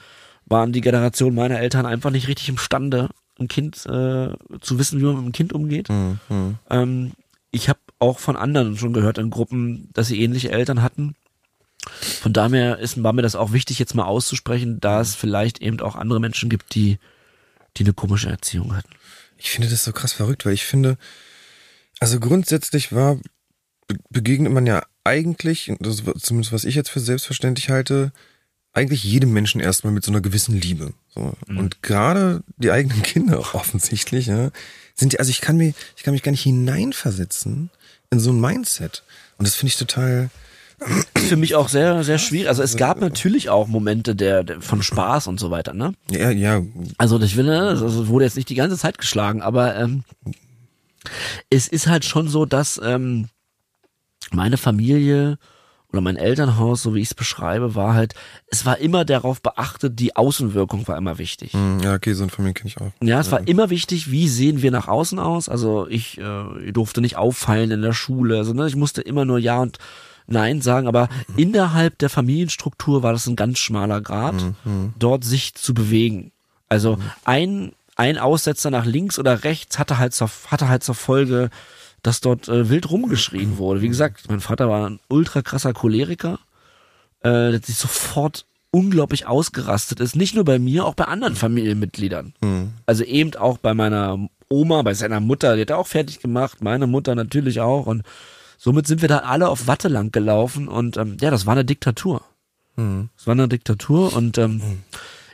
waren die Generation meiner Eltern einfach nicht richtig imstande, ein Kind äh, zu wissen, wie man mit einem Kind umgeht. Mhm. Ähm, ich habe auch von anderen schon gehört in Gruppen, dass sie ähnliche Eltern hatten. Von daher ist, war mir das auch wichtig, jetzt mal auszusprechen, da es vielleicht eben auch andere Menschen gibt, die, die eine komische Erziehung hatten. Ich finde das so krass verrückt, weil ich finde, also grundsätzlich war, be begegnet man ja eigentlich, das zumindest was ich jetzt für selbstverständlich halte, eigentlich jedem Menschen erstmal mit so einer gewissen Liebe. So. Und gerade die eigenen (laughs) Kinder offensichtlich, ja, sind ja, also ich kann mir, ich kann mich gar nicht hineinversetzen in so ein Mindset. Und das finde ich total, Für mich auch sehr, sehr schwierig. Also es gab natürlich auch Momente der, der von Spaß und so weiter, ne? ja, ja, Also ich will, also wurde jetzt nicht die ganze Zeit geschlagen, aber ähm, es ist halt schon so, dass ähm, meine Familie oder mein Elternhaus, so wie ich es beschreibe, war halt, es war immer darauf beachtet, die Außenwirkung war immer wichtig. hm, ja, okay, so ein Familien kenne ich auch. Ja, es war immer wichtig, wie sehen wir nach außen aus. Also ich, äh, ich durfte nicht auffallen in der Schule, ne, ich musste immer nur Ja und Nein sagen, aber innerhalb der Familienstruktur war das ein ganz schmaler Grad, dort sich zu bewegen. Also ein, ein Aussetzer nach links oder rechts hatte halt zur, hatte halt zur Folge, dass dort äh, wild rumgeschrien wurde. Wie gesagt, mein Vater war ein ultra krasser Choleriker, äh, der sich sofort unglaublich ausgerastet ist. Nicht nur bei mir, auch bei anderen Familienmitgliedern. Hm. Also eben auch bei meiner Oma, bei seiner Mutter, die hat er auch fertig gemacht, meine Mutter natürlich auch. Und somit sind wir da alle auf Watte lang gelaufen und ähm, ja, das war eine Diktatur. Hm. Es war eine Diktatur und ähm,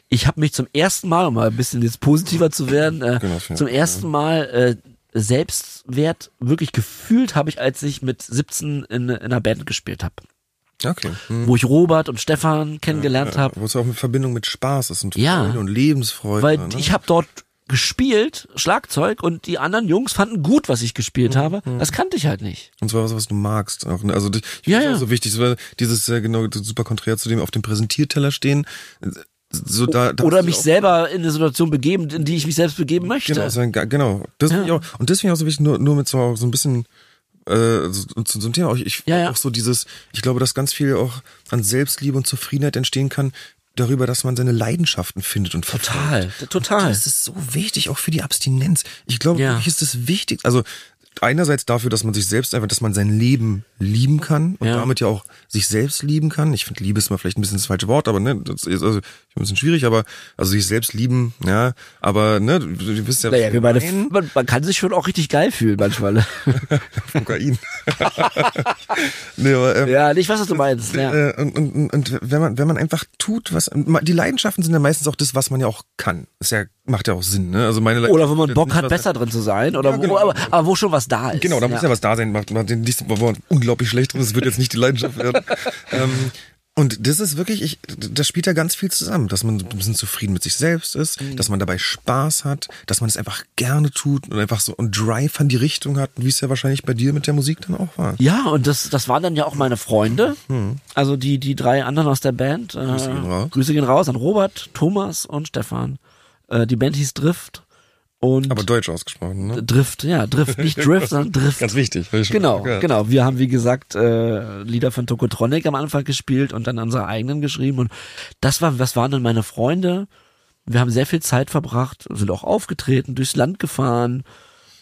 ich habe mich zum ersten Mal, um mal ein bisschen jetzt positiver zu werden, äh, Genau, ja. zum ersten Mal äh, Selbstwert wirklich gefühlt habe ich, als ich mit 17 in, in einer Band gespielt habe. Okay. Hm. Wo ich Robert und Stefan kennengelernt Ja, habe. Wo es auch eine Verbindung mit Spaß ist und Ja. Freude und Lebensfreude. Weil ne? ich habe dort gespielt, Schlagzeug, und die anderen Jungs fanden gut, was ich gespielt Mhm. habe. Das kannte ich halt nicht. Und zwar was, was du magst. Auch, ne? Also ich Ja, ja. auch so wichtig, weil dieses äh, genau super konträr zu dem auf dem Präsentierteller stehen. So da, da Oder mich selber in eine Situation begeben, in die ich mich selbst begeben möchte. Genau, sein, genau. Das Ja. auch, und ich auch so wichtig, nur, nur mit so, so ein bisschen äh, so, zu so einem Thema. auch. Ich Ja, ja. auch so dieses, ich glaube, dass ganz viel auch an Selbstliebe und Zufriedenheit entstehen kann, darüber, dass man seine Leidenschaften findet und verfolgt. Total, total. Das ist so wichtig, auch für die Abstinenz. Ich glaube, Ja. ist das wichtig. Also einerseits dafür, dass man sich selbst einfach, dass man sein Leben lieben kann und Ja. damit ja auch sich selbst lieben kann. Ich finde, Liebe ist mal vielleicht ein bisschen das falsche Wort, aber ne, das ist also ein bisschen schwierig, aber also sich selbst lieben, ja, aber ne, du, du wisst ja, Naja, wir meine, man, man kann sich schon auch richtig geil fühlen manchmal. (laughs) Kokain. (laughs) nee, aber, ähm, ja, ich weiß, was du meinst. Ja. Äh, und, und, und- und wenn man wenn man einfach tut, was die Leidenschaften sind ja meistens auch das, was man ja auch kann. Das ja macht ja auch Sinn, ne? Also meine Oder wo man Bock ist hat, besser drin zu sein. Oder Ja, genau. wo, aber, aber wo schon was da ist. Genau, da muss ja was da sein. Macht, macht den nicht, wo man unglaublich schlecht drin ist, wird jetzt nicht die Leidenschaft werden. (laughs) ähm, und das ist wirklich, ich, das spielt ja ganz viel zusammen, dass man ein bisschen zufrieden mit sich selbst ist, Mhm. dass man dabei Spaß hat, dass man es einfach gerne tut und einfach so einen Drive an die Richtung hat, wie es ja wahrscheinlich bei dir mit der Musik dann auch war. Ja, und das, das waren dann ja auch meine Freunde. Also die, die drei anderen aus der Band. Äh, Grüße gehen raus. Grüße gehen raus an Robert, Thomas und Stefan. Äh, die Band hieß Drift. Und Aber deutsch ausgesprochen, ne? Drift, ja, Drift, nicht (laughs) Drift, sondern Drift. Ganz wichtig. Genau, genau. Wir haben, wie gesagt, äh, Lieder von Tokotronic am Anfang gespielt und dann unsere eigenen geschrieben. Und das war, das waren dann meine Freunde. Wir haben sehr viel Zeit verbracht, sind auch aufgetreten, durchs Land gefahren.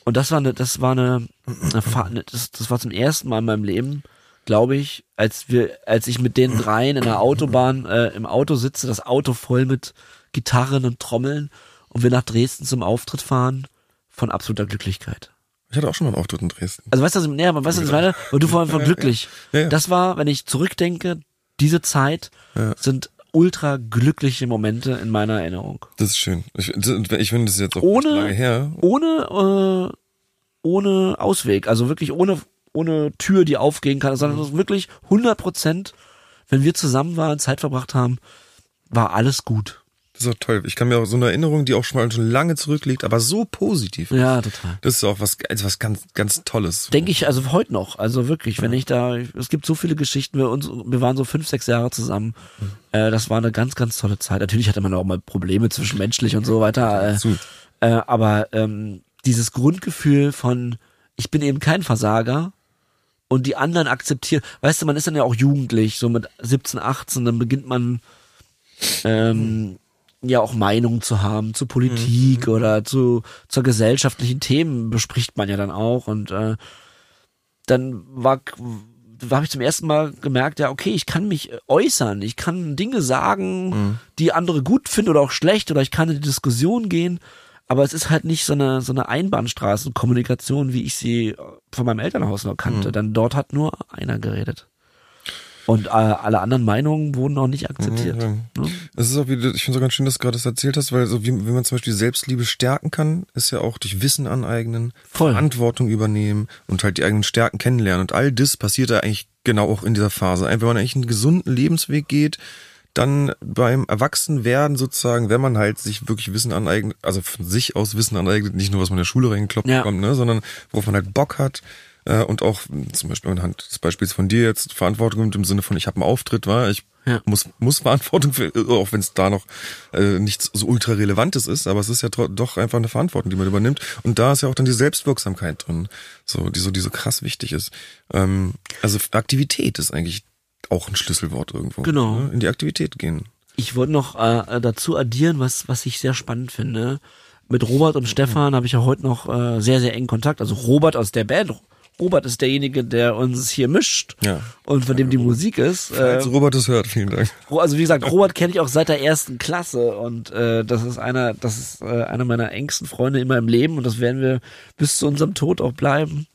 Und das war eine, das war eine, eine das, das war zum ersten Mal in meinem Leben, glaube ich, als wir, als ich mit den dreien in der Autobahn äh, im Auto sitze, das Auto voll mit Gitarren und Trommeln und wir nach Dresden zum Auftritt fahren, von absoluter Glücklichkeit. Ich hatte auch schon mal einen Auftritt in Dresden. Also weißt du, ich- nee, aber weißt du, was ich meine? Und du vorhin von glücklich. Ja, ja. Das war, wenn ich zurückdenke, diese Zeit sind ultra glückliche Momente in meiner Erinnerung. Das ist schön. Ich, ich finde, das jetzt auch Ohne- lange her. Ohne, äh, ohne Ausweg, also wirklich ohne, ohne Tür, die aufgehen kann, sondern das ist wirklich 100 Prozent, wenn wir zusammen waren, Zeit verbracht haben, war alles gut. Das ist auch toll. Ich kann mir auch so eine Erinnerung, die auch schon mal schon lange zurückliegt, aber so positiv. Ja, total. Das ist auch was, also was ganz, ganz Tolles. Denke ich also heute noch, also wirklich, wenn ich da, es gibt so viele Geschichten, wir uns, wir waren so fünf, sechs Jahre zusammen. Äh, das war eine ganz, ganz tolle Zeit. Natürlich hatte man auch mal Probleme zwischenmenschlich und so weiter. Äh, äh, aber ähm, dieses Grundgefühl von, ich bin eben kein Versager und die anderen akzeptieren, weißt du, man ist dann ja auch jugendlich, so mit 17, 18, dann beginnt man ähm, ja auch Meinungen zu haben zu Politik oder zu zur gesellschaftlichen Themen bespricht man ja dann auch und äh, dann war habe ich zum ersten Mal gemerkt, ja, okay, ich kann mich äh, äußern, ich kann Dinge sagen, die andere gut finden oder auch schlecht, oder ich kann in die Diskussion gehen, aber es ist halt nicht so eine, so eine Einbahnstraßenkommunikation, wie ich sie äh, von meinem Elternhaus noch kannte. Denn dort hat nur einer geredet. Und äh, alle anderen Meinungen wurden auch nicht akzeptiert. Ja. Ne? Es ist auch wieder, ich finde es auch ganz schön, dass du gerade das erzählt hast, weil so wie, wie man zum Beispiel Selbstliebe stärken kann, ist ja auch durch Wissen aneignen, Voll. Verantwortung übernehmen und halt die eigenen Stärken kennenlernen. Und all das passiert ja eigentlich genau auch in dieser Phase. Wenn man eigentlich einen gesunden Lebensweg geht, dann beim Erwachsenwerden sozusagen, wenn man halt sich wirklich Wissen aneignet, also von sich aus Wissen aneignet, nicht nur was man in der Schule reingekloppt Ja. bekommt, ne, sondern worauf man halt Bock hat äh, und auch mh, zum Beispiel anhand des Beispiels von dir jetzt Verantwortung im Sinne von ich habe einen Auftritt, war ich Ja. muss muss Verantwortung für, auch wenn es da noch äh, nichts so ultra relevantes ist, aber es ist ja doch einfach eine Verantwortung, die man übernimmt und da ist ja auch dann die Selbstwirksamkeit drin, so die so die so krass wichtig ist. Ähm, also Aktivität ist eigentlich auch ein Schlüsselwort irgendwo. Genau. Ne? In die Aktivität gehen. Ich wollte noch äh, dazu addieren, was, was ich sehr spannend finde. Mit Robert und Stefan habe ich ja heute noch äh, sehr, sehr engen Kontakt. Also Robert aus der Band. Robert ist derjenige, der uns hier mischt Ja. und von dem die Musik ist. Äh, Als Robert es hört, vielen Dank. Also wie gesagt, Robert kenne ich auch seit der ersten Klasse und äh, das ist einer, das ist äh, einer meiner engsten Freunde in meinem Leben und das werden wir bis zu unserem Tod auch bleiben.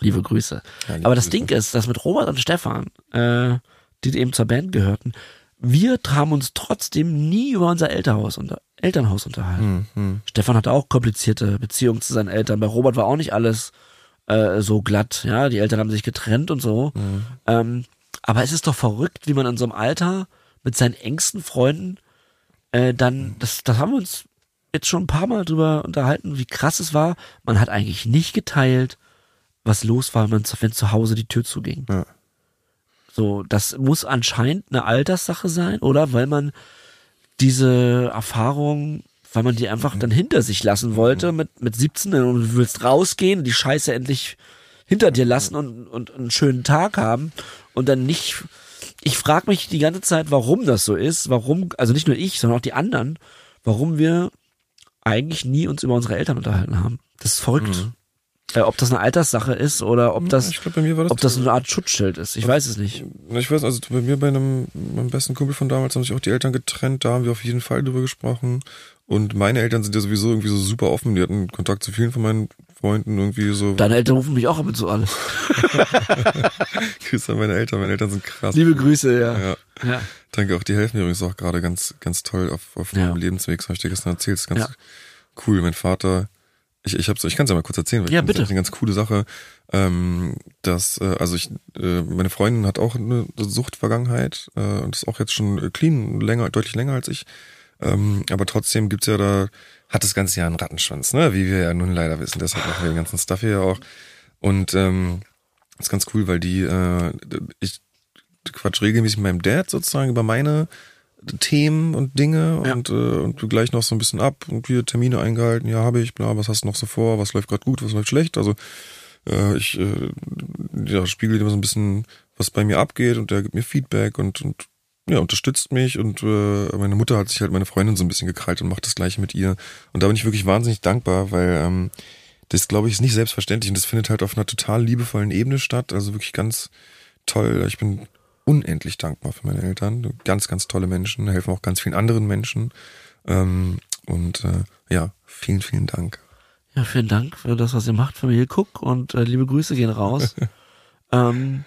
Liebe Grüße. Ja, liebe Aber das Grüße. Ding ist, dass mit Robert und Stefan, äh, die eben zur Band gehörten, wir haben uns trotzdem nie über unser Elternhaus, unter, Elternhaus unterhalten. Stefan hatte auch komplizierte Beziehungen zu seinen Eltern. Bei Robert war auch nicht alles äh, so glatt. Ja, die Eltern haben sich getrennt und so. Ähm, aber es ist doch verrückt, wie man in so einem Alter mit seinen engsten Freunden äh, dann, das, das haben wir uns jetzt schon ein paar Mal drüber unterhalten, wie krass es war. Man hat eigentlich nicht geteilt, was los war, wenn, wenn zu Hause die Tür zuging. Ja. So, das muss anscheinend eine Alterssache sein, oder? Weil man diese Erfahrung, weil man die einfach dann hinter sich lassen wollte mit, mit 17 und du willst rausgehen, die Scheiße endlich hinter dir lassen und, und einen schönen Tag haben und dann nicht. Ich frage mich die ganze Zeit, warum das so ist, warum, also nicht nur ich, sondern auch die anderen, warum wir eigentlich nie uns über unsere Eltern unterhalten haben. Das ist verrückt. Äh, ob das eine Alterssache ist oder ob das, ich glaub, bei mir war das ob das eine Art Schutzschild ist. Ich weiß es nicht. Ich weiß, also bei mir, bei einem, meinem besten Kumpel von damals haben sich auch die Eltern getrennt, da haben wir auf jeden Fall drüber gesprochen. Und meine Eltern sind ja sowieso irgendwie so super offen, die hatten Kontakt zu vielen von meinen Freunden irgendwie so. Deine Eltern rufen mich auch ab und zu an. (laughs) Grüße an meine Eltern, meine Eltern sind krass. Liebe Grüße, ja. Ja. Ja. Danke auch, die helfen mir übrigens auch gerade ganz, ganz toll auf, auf Ja. meinem Lebensweg, das habe ich dir gestern erzählt, das ist ganz Ja. cool. Mein Vater, ich, ich hab's, ich kann es ja mal kurz erzählen, weil Ja, bitte. das ist eine ganz coole Sache. Ähm, dass, äh, also ich, äh, meine Freundin hat auch eine Suchtvergangenheit äh, und ist auch jetzt schon clean, länger, deutlich länger als ich. Ähm, aber trotzdem gibt's ja da, hat das ganze Jahr einen Rattenschwanz, ne? Wie wir ja nun leider wissen. Deshalb machen wir den ganzen Stuff hier auch. Und ähm, ist ganz cool, weil die, äh, ich quatsch regelmäßig mit meinem Dad sozusagen über meine Themen und Dinge Ja. und, äh, und wir gleichen noch so ein bisschen ab und wir Termine eingehalten, ja, habe ich, bla, was hast du noch so vor, was läuft gerade gut, was läuft schlecht. Also äh, ich äh, ja, spiegel immer so ein bisschen, was bei mir abgeht und der gibt mir Feedback und, und ja, unterstützt mich und äh, meine Mutter hat sich halt meine Freundin so ein bisschen gekrallt und macht das gleiche mit ihr. Und da bin ich wirklich wahnsinnig dankbar, weil ähm, das, glaube ich, ist nicht selbstverständlich und das findet halt auf einer total liebevollen Ebene statt. Also wirklich ganz toll. Ich bin unendlich dankbar für meine Eltern. Ganz, ganz tolle Menschen, helfen auch ganz vielen anderen Menschen. Ähm, und äh, ja, vielen, vielen Dank. Ja, vielen Dank für das, was ihr macht, Familie Cook und äh, liebe Grüße gehen raus. (laughs) ähm,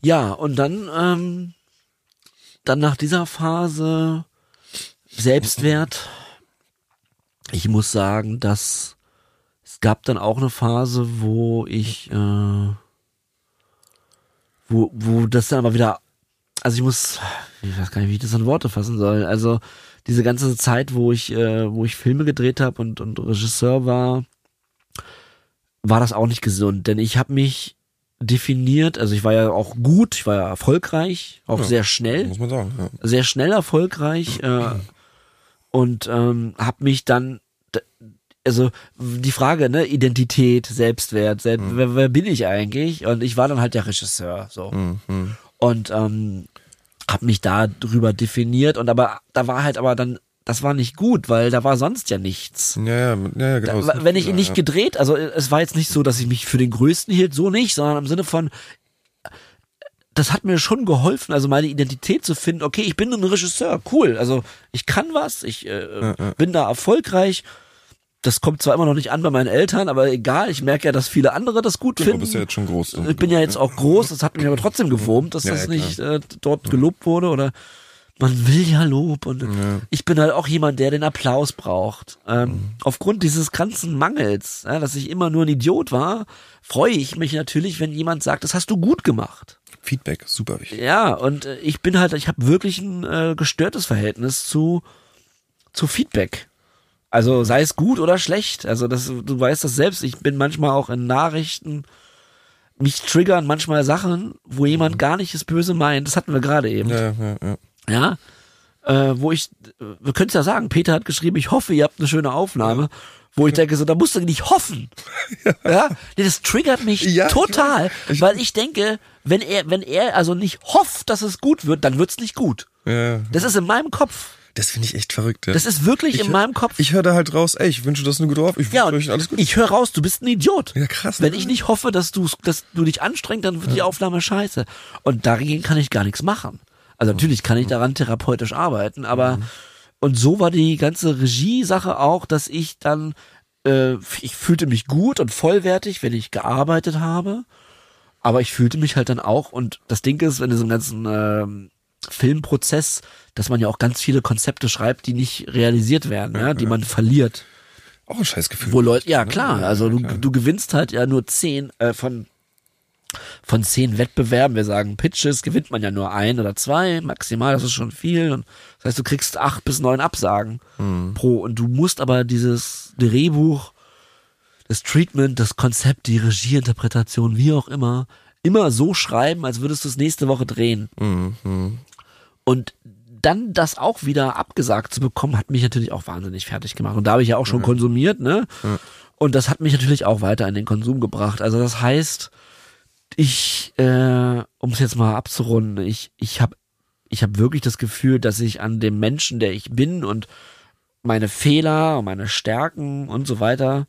ja, und dann, ähm, dann nach dieser Phase Selbstwert. Ich muss sagen, dass es gab dann auch eine Phase, wo ich, äh, wo, wo das dann aber wieder, also ich muss, ich weiß gar nicht, wie ich das in Worte fassen soll. Also diese ganze Zeit, wo ich, äh, wo ich Filme gedreht habe und, und Regisseur war, war das auch nicht gesund, denn ich habe mich definiert, also ich war ja auch gut, ich war ja erfolgreich, auch Ja. sehr schnell, Muss man sagen. Ja. sehr schnell erfolgreich äh, und ähm, habe mich dann, also die Frage, ne, Identität, Selbstwert, selbst, wer, wer bin ich eigentlich? Und ich war dann halt der Regisseur, so Mhm. und ähm, habe mich da drüber definiert und aber da war halt aber dann das war nicht gut, weil da war sonst ja nichts. Ja, ja, ja, ja genau. Da, wenn ich ihn nicht ja, gedreht, also es war jetzt nicht so, dass ich mich für den Größten hielt, so nicht, sondern im Sinne von, das hat mir schon geholfen, also meine Identität zu finden. Okay, ich bin ein Regisseur, cool. Also ich kann was, ich äh, bin da erfolgreich. Das kommt zwar immer noch nicht an bei meinen Eltern, aber egal. Ich merke ja, dass viele andere das gut Du finden. bist ja jetzt schon groß. Ich bin ja jetzt auch groß, das hat mich aber trotzdem gewurmt, dass Ja, das ja, nicht äh, dort gelobt wurde oder man will ja Lob und ich bin halt auch jemand, der den Applaus braucht. Ähm, Mhm. Aufgrund dieses ganzen Mangels, ja, dass ich immer nur ein Idiot war, freue ich mich natürlich, wenn jemand sagt, das hast du gut gemacht. Feedback, super wichtig. Ja, und äh, ich bin halt, ich habe wirklich ein äh, gestörtes Verhältnis zu, zu Feedback. Also sei es gut oder schlecht. Also das, du weißt das selbst. Ich bin manchmal auch in Nachrichten, mich triggern manchmal Sachen, wo jemand gar nicht das Böse meint. Das hatten wir gerade eben. Ja, ja, ja, ja. Ja. Äh, wo ich, wir können es ja sagen, Peter hat geschrieben, ich hoffe, ihr habt eine schöne Aufnahme. Wo ich denke, so, da musst du nicht hoffen. (laughs) Ja. Nee, das triggert mich Ja, ich total, weiß. Ich- weil ich denke, wenn er, wenn er also nicht hofft, dass es gut wird, dann wird's nicht gut. ja. Das ist in meinem Kopf. Das finde ich echt verrückt. Ja. Das ist wirklich ich in hör- meinem Kopf. Ich höre da halt raus, ey, ich wünsche das eine gute Auf. Ich ja, wünsche und euch alles gut. ich höre raus, du bist ein Idiot. Ja, krass, Wenn ne? ich nicht hoffe, dass du, dass du dich anstrengst, dann wird die Aufnahme scheiße. Und dagegen kann ich gar nichts machen. Also natürlich kann ich daran therapeutisch arbeiten, aber und so war die ganze Regie-Sache auch, dass ich dann, äh, ich fühlte mich gut und vollwertig, wenn ich gearbeitet habe. Aber ich fühlte mich halt dann auch, und das Ding ist, in diesem ganzen ähm, Filmprozess, dass man ja auch ganz viele Konzepte schreibt, die nicht realisiert werden, ja, die man verliert. Auch ein Scheißgefühl. Wo Leute, ja klar, also du, du gewinnst halt ja nur zehn äh, von von zehn Wettbewerben, wir sagen Pitches, gewinnt man ja nur ein oder zwei, maximal, das ist schon viel. Und das heißt, du kriegst acht bis neun Absagen pro. Und du musst aber dieses Drehbuch, das Treatment, das Konzept, die Regieinterpretation, wie auch immer, immer so schreiben, als würdest du es nächste Woche drehen. Und dann das auch wieder abgesagt zu bekommen, hat mich natürlich auch wahnsinnig fertig gemacht. Und da habe ich ja auch schon konsumiert, ne? Und das hat mich natürlich auch weiter in den Konsum gebracht. Also das heißt, ich, äh, um es jetzt mal abzurunden, ich, ich habe ich hab wirklich das Gefühl, dass ich an dem Menschen, der ich bin und meine Fehler und meine Stärken und so weiter,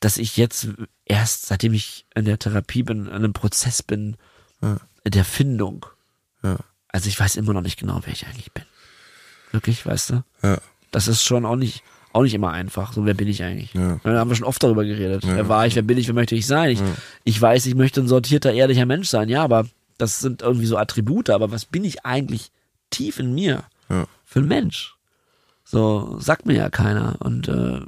dass ich jetzt erst, seitdem ich in der Therapie bin, in einem Prozess bin Ja. der Findung. Ja. Also ich weiß immer noch nicht genau, wer ich eigentlich bin. Wirklich, weißt du? Ja. Das ist schon auch nicht, auch nicht immer einfach. So, wer bin ich eigentlich? Ja. Da haben wir schon oft darüber geredet. Ja. Wer war ich, wer bin ich, wer möchte ich sein? Ich, ich weiß, ich möchte ein sortierter, ehrlicher Mensch sein, ja, aber das sind irgendwie so Attribute, aber was bin ich eigentlich tief in mir Ja. für ein Mensch? So, sagt mir ja keiner und äh,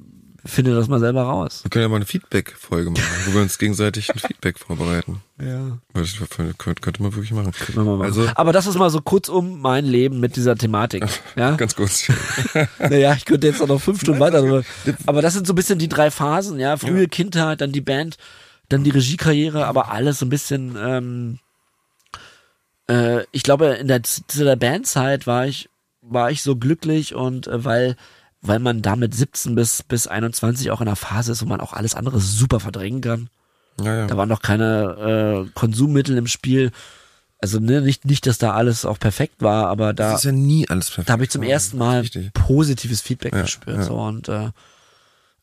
finde das mal selber raus. Wir können ja mal eine Feedback-Folge machen, wo wir uns gegenseitig ein (laughs) Feedback vorbereiten. Ja. Das könnte, könnte man wirklich machen. Können wir mal machen. Also, aber das ist mal so kurz um mein Leben mit dieser Thematik. (laughs) Ja? ganz kurz. (laughs) Naja, ich könnte jetzt auch noch fünf Stunden weiter. drüber- Aber das sind so ein bisschen die drei Phasen, ja. Frühe Kindheit, dann die Band, dann die Regiekarriere, aber alles so ein bisschen, ähm, äh, ich glaube, in der, der Bandzeit war ich, war ich so glücklich und äh, weil, weil man damit 17 bis, bis 21 auch in einer Phase ist, wo man auch alles andere super verdrängen kann. Ja, ja. Da waren noch keine äh, Konsummittel im Spiel. Also ne, nicht, nicht, dass da alles auch perfekt war, aber da, das ist ja nie alles perfekt. da habe ich zum ersten Mal positives Feedback Ja, gespürt. ja. So und äh,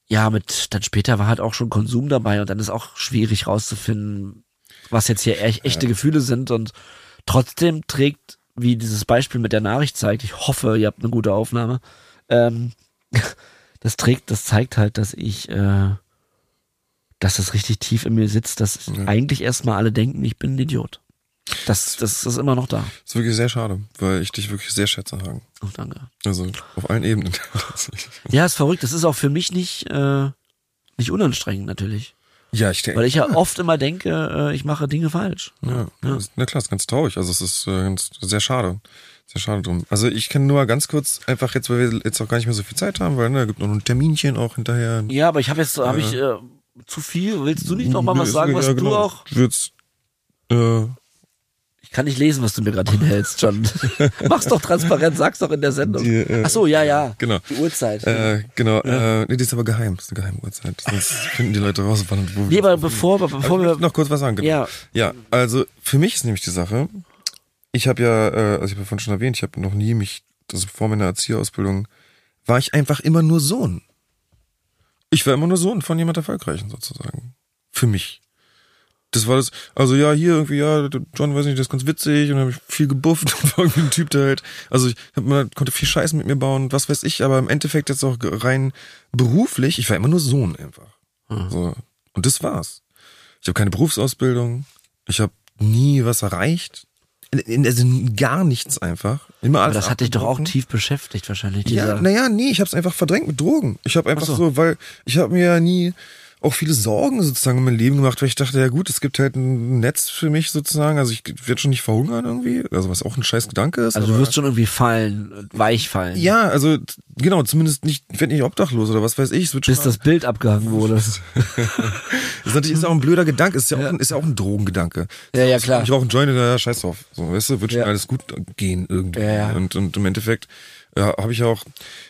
ja, mit dann später war halt auch schon Konsum dabei und dann ist auch schwierig rauszufinden, was jetzt hier echt, echte Gefühle sind und trotzdem trägt, wie dieses Beispiel mit der Nachricht zeigt, ich hoffe, ihr habt eine gute Aufnahme, ähm, (laughs) das trägt, das zeigt halt, dass ich, äh, dass das richtig tief in mir sitzt, dass eigentlich erstmal alle denken, ich bin ein Idiot. Das, das ist immer noch da. Das ist wirklich sehr schade, weil ich dich wirklich sehr schätze, Hagen. Oh, danke. Also auf allen Ebenen. (laughs) Ja, ist verrückt. Das ist auch für mich nicht, äh, nicht unanstrengend natürlich. ja, ich denke. Weil ich ja oft immer denke, äh, ich mache Dinge falsch. Ja, ja. Na klar, ist ganz traurig. Also es ist äh, ganz, sehr schade. Sehr schade drum. Also ich kann nur ganz kurz einfach jetzt, weil wir jetzt auch gar nicht mehr so viel Zeit haben, weil ne, da gibt noch ein Terminchen auch hinterher. Ja, aber ich habe jetzt, habe ich äh, zu viel. Willst du nicht noch mal was sagen, was ja, du genau. auch? Ich würd's, äh, Ich kann nicht lesen, was du mir gerade hinhältst, John. (laughs) Mach's doch transparent, sag's doch in der Sendung. Die, äh, Ach so, ja, ja. genau. Die Uhrzeit. Äh, genau, äh, nee, die ist aber geheim, das ist eine geheime Uhrzeit. Sonst (laughs) finden die Leute raus, wann wo nee, aber bevor, bevor ich wir noch kurz was sagen. Genau. Ja. ja, also für mich ist nämlich die Sache, ich habe ja, äh, also ich habe ja vorhin schon erwähnt, ich habe noch nie mich, also vor meiner Erzieherausbildung, war ich einfach immer nur Sohn. Ich war immer nur Sohn von jemand Erfolgreichen sozusagen. Für mich. Das war das, also ja, hier irgendwie, ja, John, weiß nicht, das ist ganz witzig und habe ich viel gebufft (laughs) und war irgendwie ein Typ, der halt, also ich hab, man konnte viel Scheiße mit mir bauen, was weiß ich, aber im Endeffekt jetzt auch rein beruflich, ich war immer nur Sohn einfach. So. Und das war's. Ich habe keine Berufsausbildung, ich habe nie was erreicht, also gar nichts einfach. Immer aber alles das hat dich doch auch tief beschäftigt wahrscheinlich. Ja, naja, nee, ich habe es einfach verdrängt mit Drogen. Ich habe einfach Ach so. so. weil ich habe mir ja nie auch viele Sorgen sozusagen um mein Leben gemacht, weil ich dachte, ja gut, es gibt halt ein Netz für mich sozusagen, also ich werde schon nicht verhungern irgendwie, also was auch ein scheiß Gedanke ist. also du wirst schon irgendwie fallen, weich fallen. ja, also genau, zumindest nicht, ich werd nicht obdachlos oder was weiß ich. Es wird Bis schon, das Bild abgehangen (laughs) wurde. das ist natürlich ist auch ein blöder Gedanke, ist ja, Auch, ein, ist ja auch ein Drogengedanke. Ja, ja, klar. Ich rauche einen Joint, ja, scheiß drauf. So, weißt du, wird schon Ja. alles gut gehen irgendwie. Ja, ja. Und, und im Endeffekt ja, habe ich auch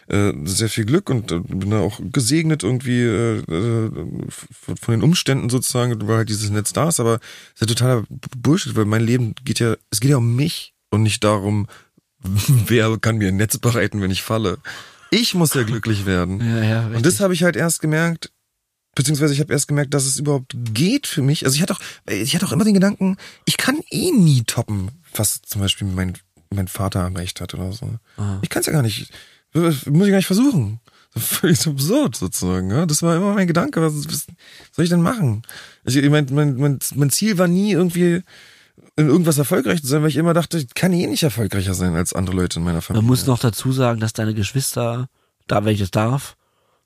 äh, sehr viel Glück und äh, bin da auch gesegnet irgendwie äh, äh, von von den Umständen sozusagen, weil halt dieses Netz da ist, aber es ist ja totaler Bullshit, weil mein Leben geht ja, es geht ja um mich und nicht darum, (laughs) wer kann mir ein Netz bereiten, wenn ich falle. Ich muss ja glücklich werden. Ja, ja, Und das habe ich halt erst gemerkt, beziehungsweise ich habe erst gemerkt, dass es überhaupt geht für mich. Also ich hatte auch, ich hatte auch immer den Gedanken, ich kann eh nie toppen, was zum Beispiel mein, mein Vater erreicht hat oder so. Ich kann es ja gar nicht, muss ich gar nicht versuchen. Völlig absurd sozusagen. Ja? Das war immer mein Gedanke. Was, was soll ich denn machen? Ich, ich mein, mein, mein, mein Ziel war nie irgendwie in irgendwas erfolgreich zu sein, weil ich immer dachte, ich kann eh nicht erfolgreicher sein als andere Leute in meiner Familie. Man muss noch dazu sagen, dass deine Geschwister, da welches darf,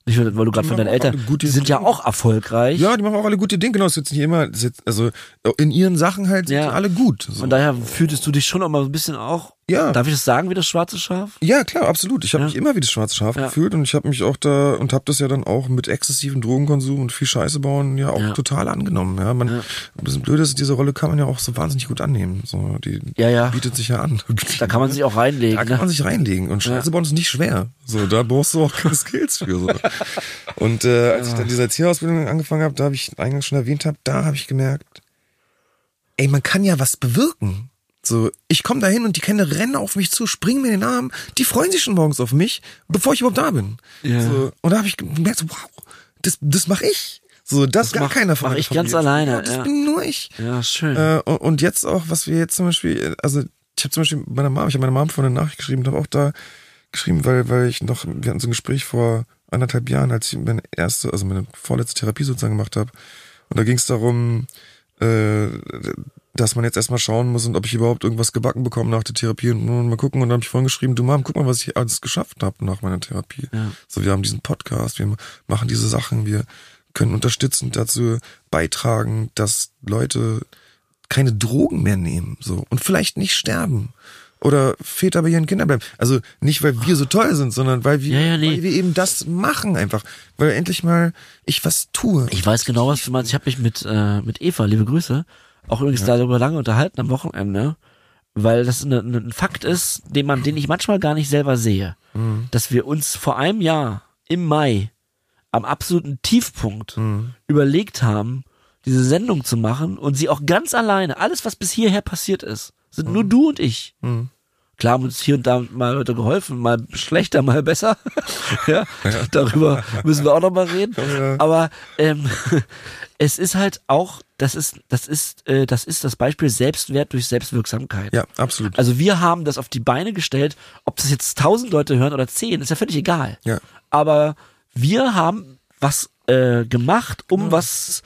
nicht, weil du gerade von deinen Eltern, die sind ja auch erfolgreich. Ja, die machen auch alle gute Dinge. Genau, ist jetzt nicht immer, ist also in ihren Sachen halt sind Ja. die alle gut. So. Von daher fühltest du dich schon auch mal ein bisschen auch, Ja. darf ich das sagen, wie das schwarze Schaf? Ja, klar, absolut. Ich habe Ja. mich immer wie das schwarze Schaf Ja. gefühlt und ich habe mich auch da und habe das ja dann auch mit exzessivem Drogenkonsum und viel Scheiße bauen ja auch Ja. total angenommen. Ja, man, Ja. ein bisschen blöd ist, diese Rolle kann man ja auch so wahnsinnig gut annehmen. So, die Ja, ja. bietet sich ja an. Da kann man sich auch reinlegen. Da kann man Ne? sich reinlegen und Scheiße bauen ist nicht schwer. So, da brauchst du auch keine Skills für. So. (laughs) Und äh, als ich dann diese Erzieherausbildung angefangen habe, da habe ich eingangs schon erwähnt habe, da habe ich gemerkt, ey, man kann ja was bewirken. So, ich komme da hin und die Kinder rennen auf mich zu, springen mir in den Arm, die freuen sich schon morgens auf mich, bevor ich überhaupt da bin. Ja. So, und da habe ich gemerkt, so, wow, das, das mache ich. So, das, gar mach- keiner von mach ich ganz Familie. alleine, Das ja. bin nur ich. Ja, schön. Äh, und, und jetzt auch, was wir jetzt zum Beispiel, also ich habe zum Beispiel meiner Mom, ich habe meiner Mom vorhin eine Nachricht geschrieben, habe auch da geschrieben, weil, weil ich noch, wir hatten so ein Gespräch vor anderthalb Jahren, als ich meine erste, also meine vorletzte Therapie sozusagen gemacht habe. Und da ging es darum, äh, dass man jetzt erstmal schauen muss und ob ich überhaupt irgendwas gebacken bekomme nach der Therapie und nun mal gucken. Und dann habe ich vorhin geschrieben, du Mom, guck mal, was ich alles geschafft habe nach meiner Therapie. Ja. So, wir haben diesen Podcast, wir machen diese Sachen, wir können unterstützend dazu beitragen, dass Leute keine Drogen mehr nehmen, so und vielleicht nicht sterben oder Väter bei ihren Kindern bleiben. Also nicht, weil wir so toll sind, sondern weil wir, Ja, ja, nee. weil wir eben das machen einfach, weil endlich mal ich was tue. Ich weiß genau, was du meinst. Ich habe mich mit, äh, mit Eva, liebe Grüße, auch übrigens darüber lange unterhalten am Wochenende, weil das eine, eine, ein Fakt ist, den man, den ich manchmal gar nicht selber sehe, Mhm. dass wir uns vor einem Jahr im Mai am absoluten Tiefpunkt Mhm. überlegt haben, diese Sendung zu machen und sie auch ganz alleine, alles was bis hierher passiert ist, sind Mhm. nur du und ich. Klar haben uns hier und da mal Leute geholfen, mal schlechter, mal besser. (laughs) ja, darüber müssen wir auch noch mal reden. Ja. Aber ähm, (laughs) es ist halt auch, das ist, das ist, äh, das ist das Beispiel Selbstwert durch Selbstwirksamkeit. Ja, absolut. Also wir haben das auf die Beine gestellt, ob das jetzt tausend Leute hören oder zehn, ist ja völlig egal. Ja. Aber wir haben was äh, gemacht, um was,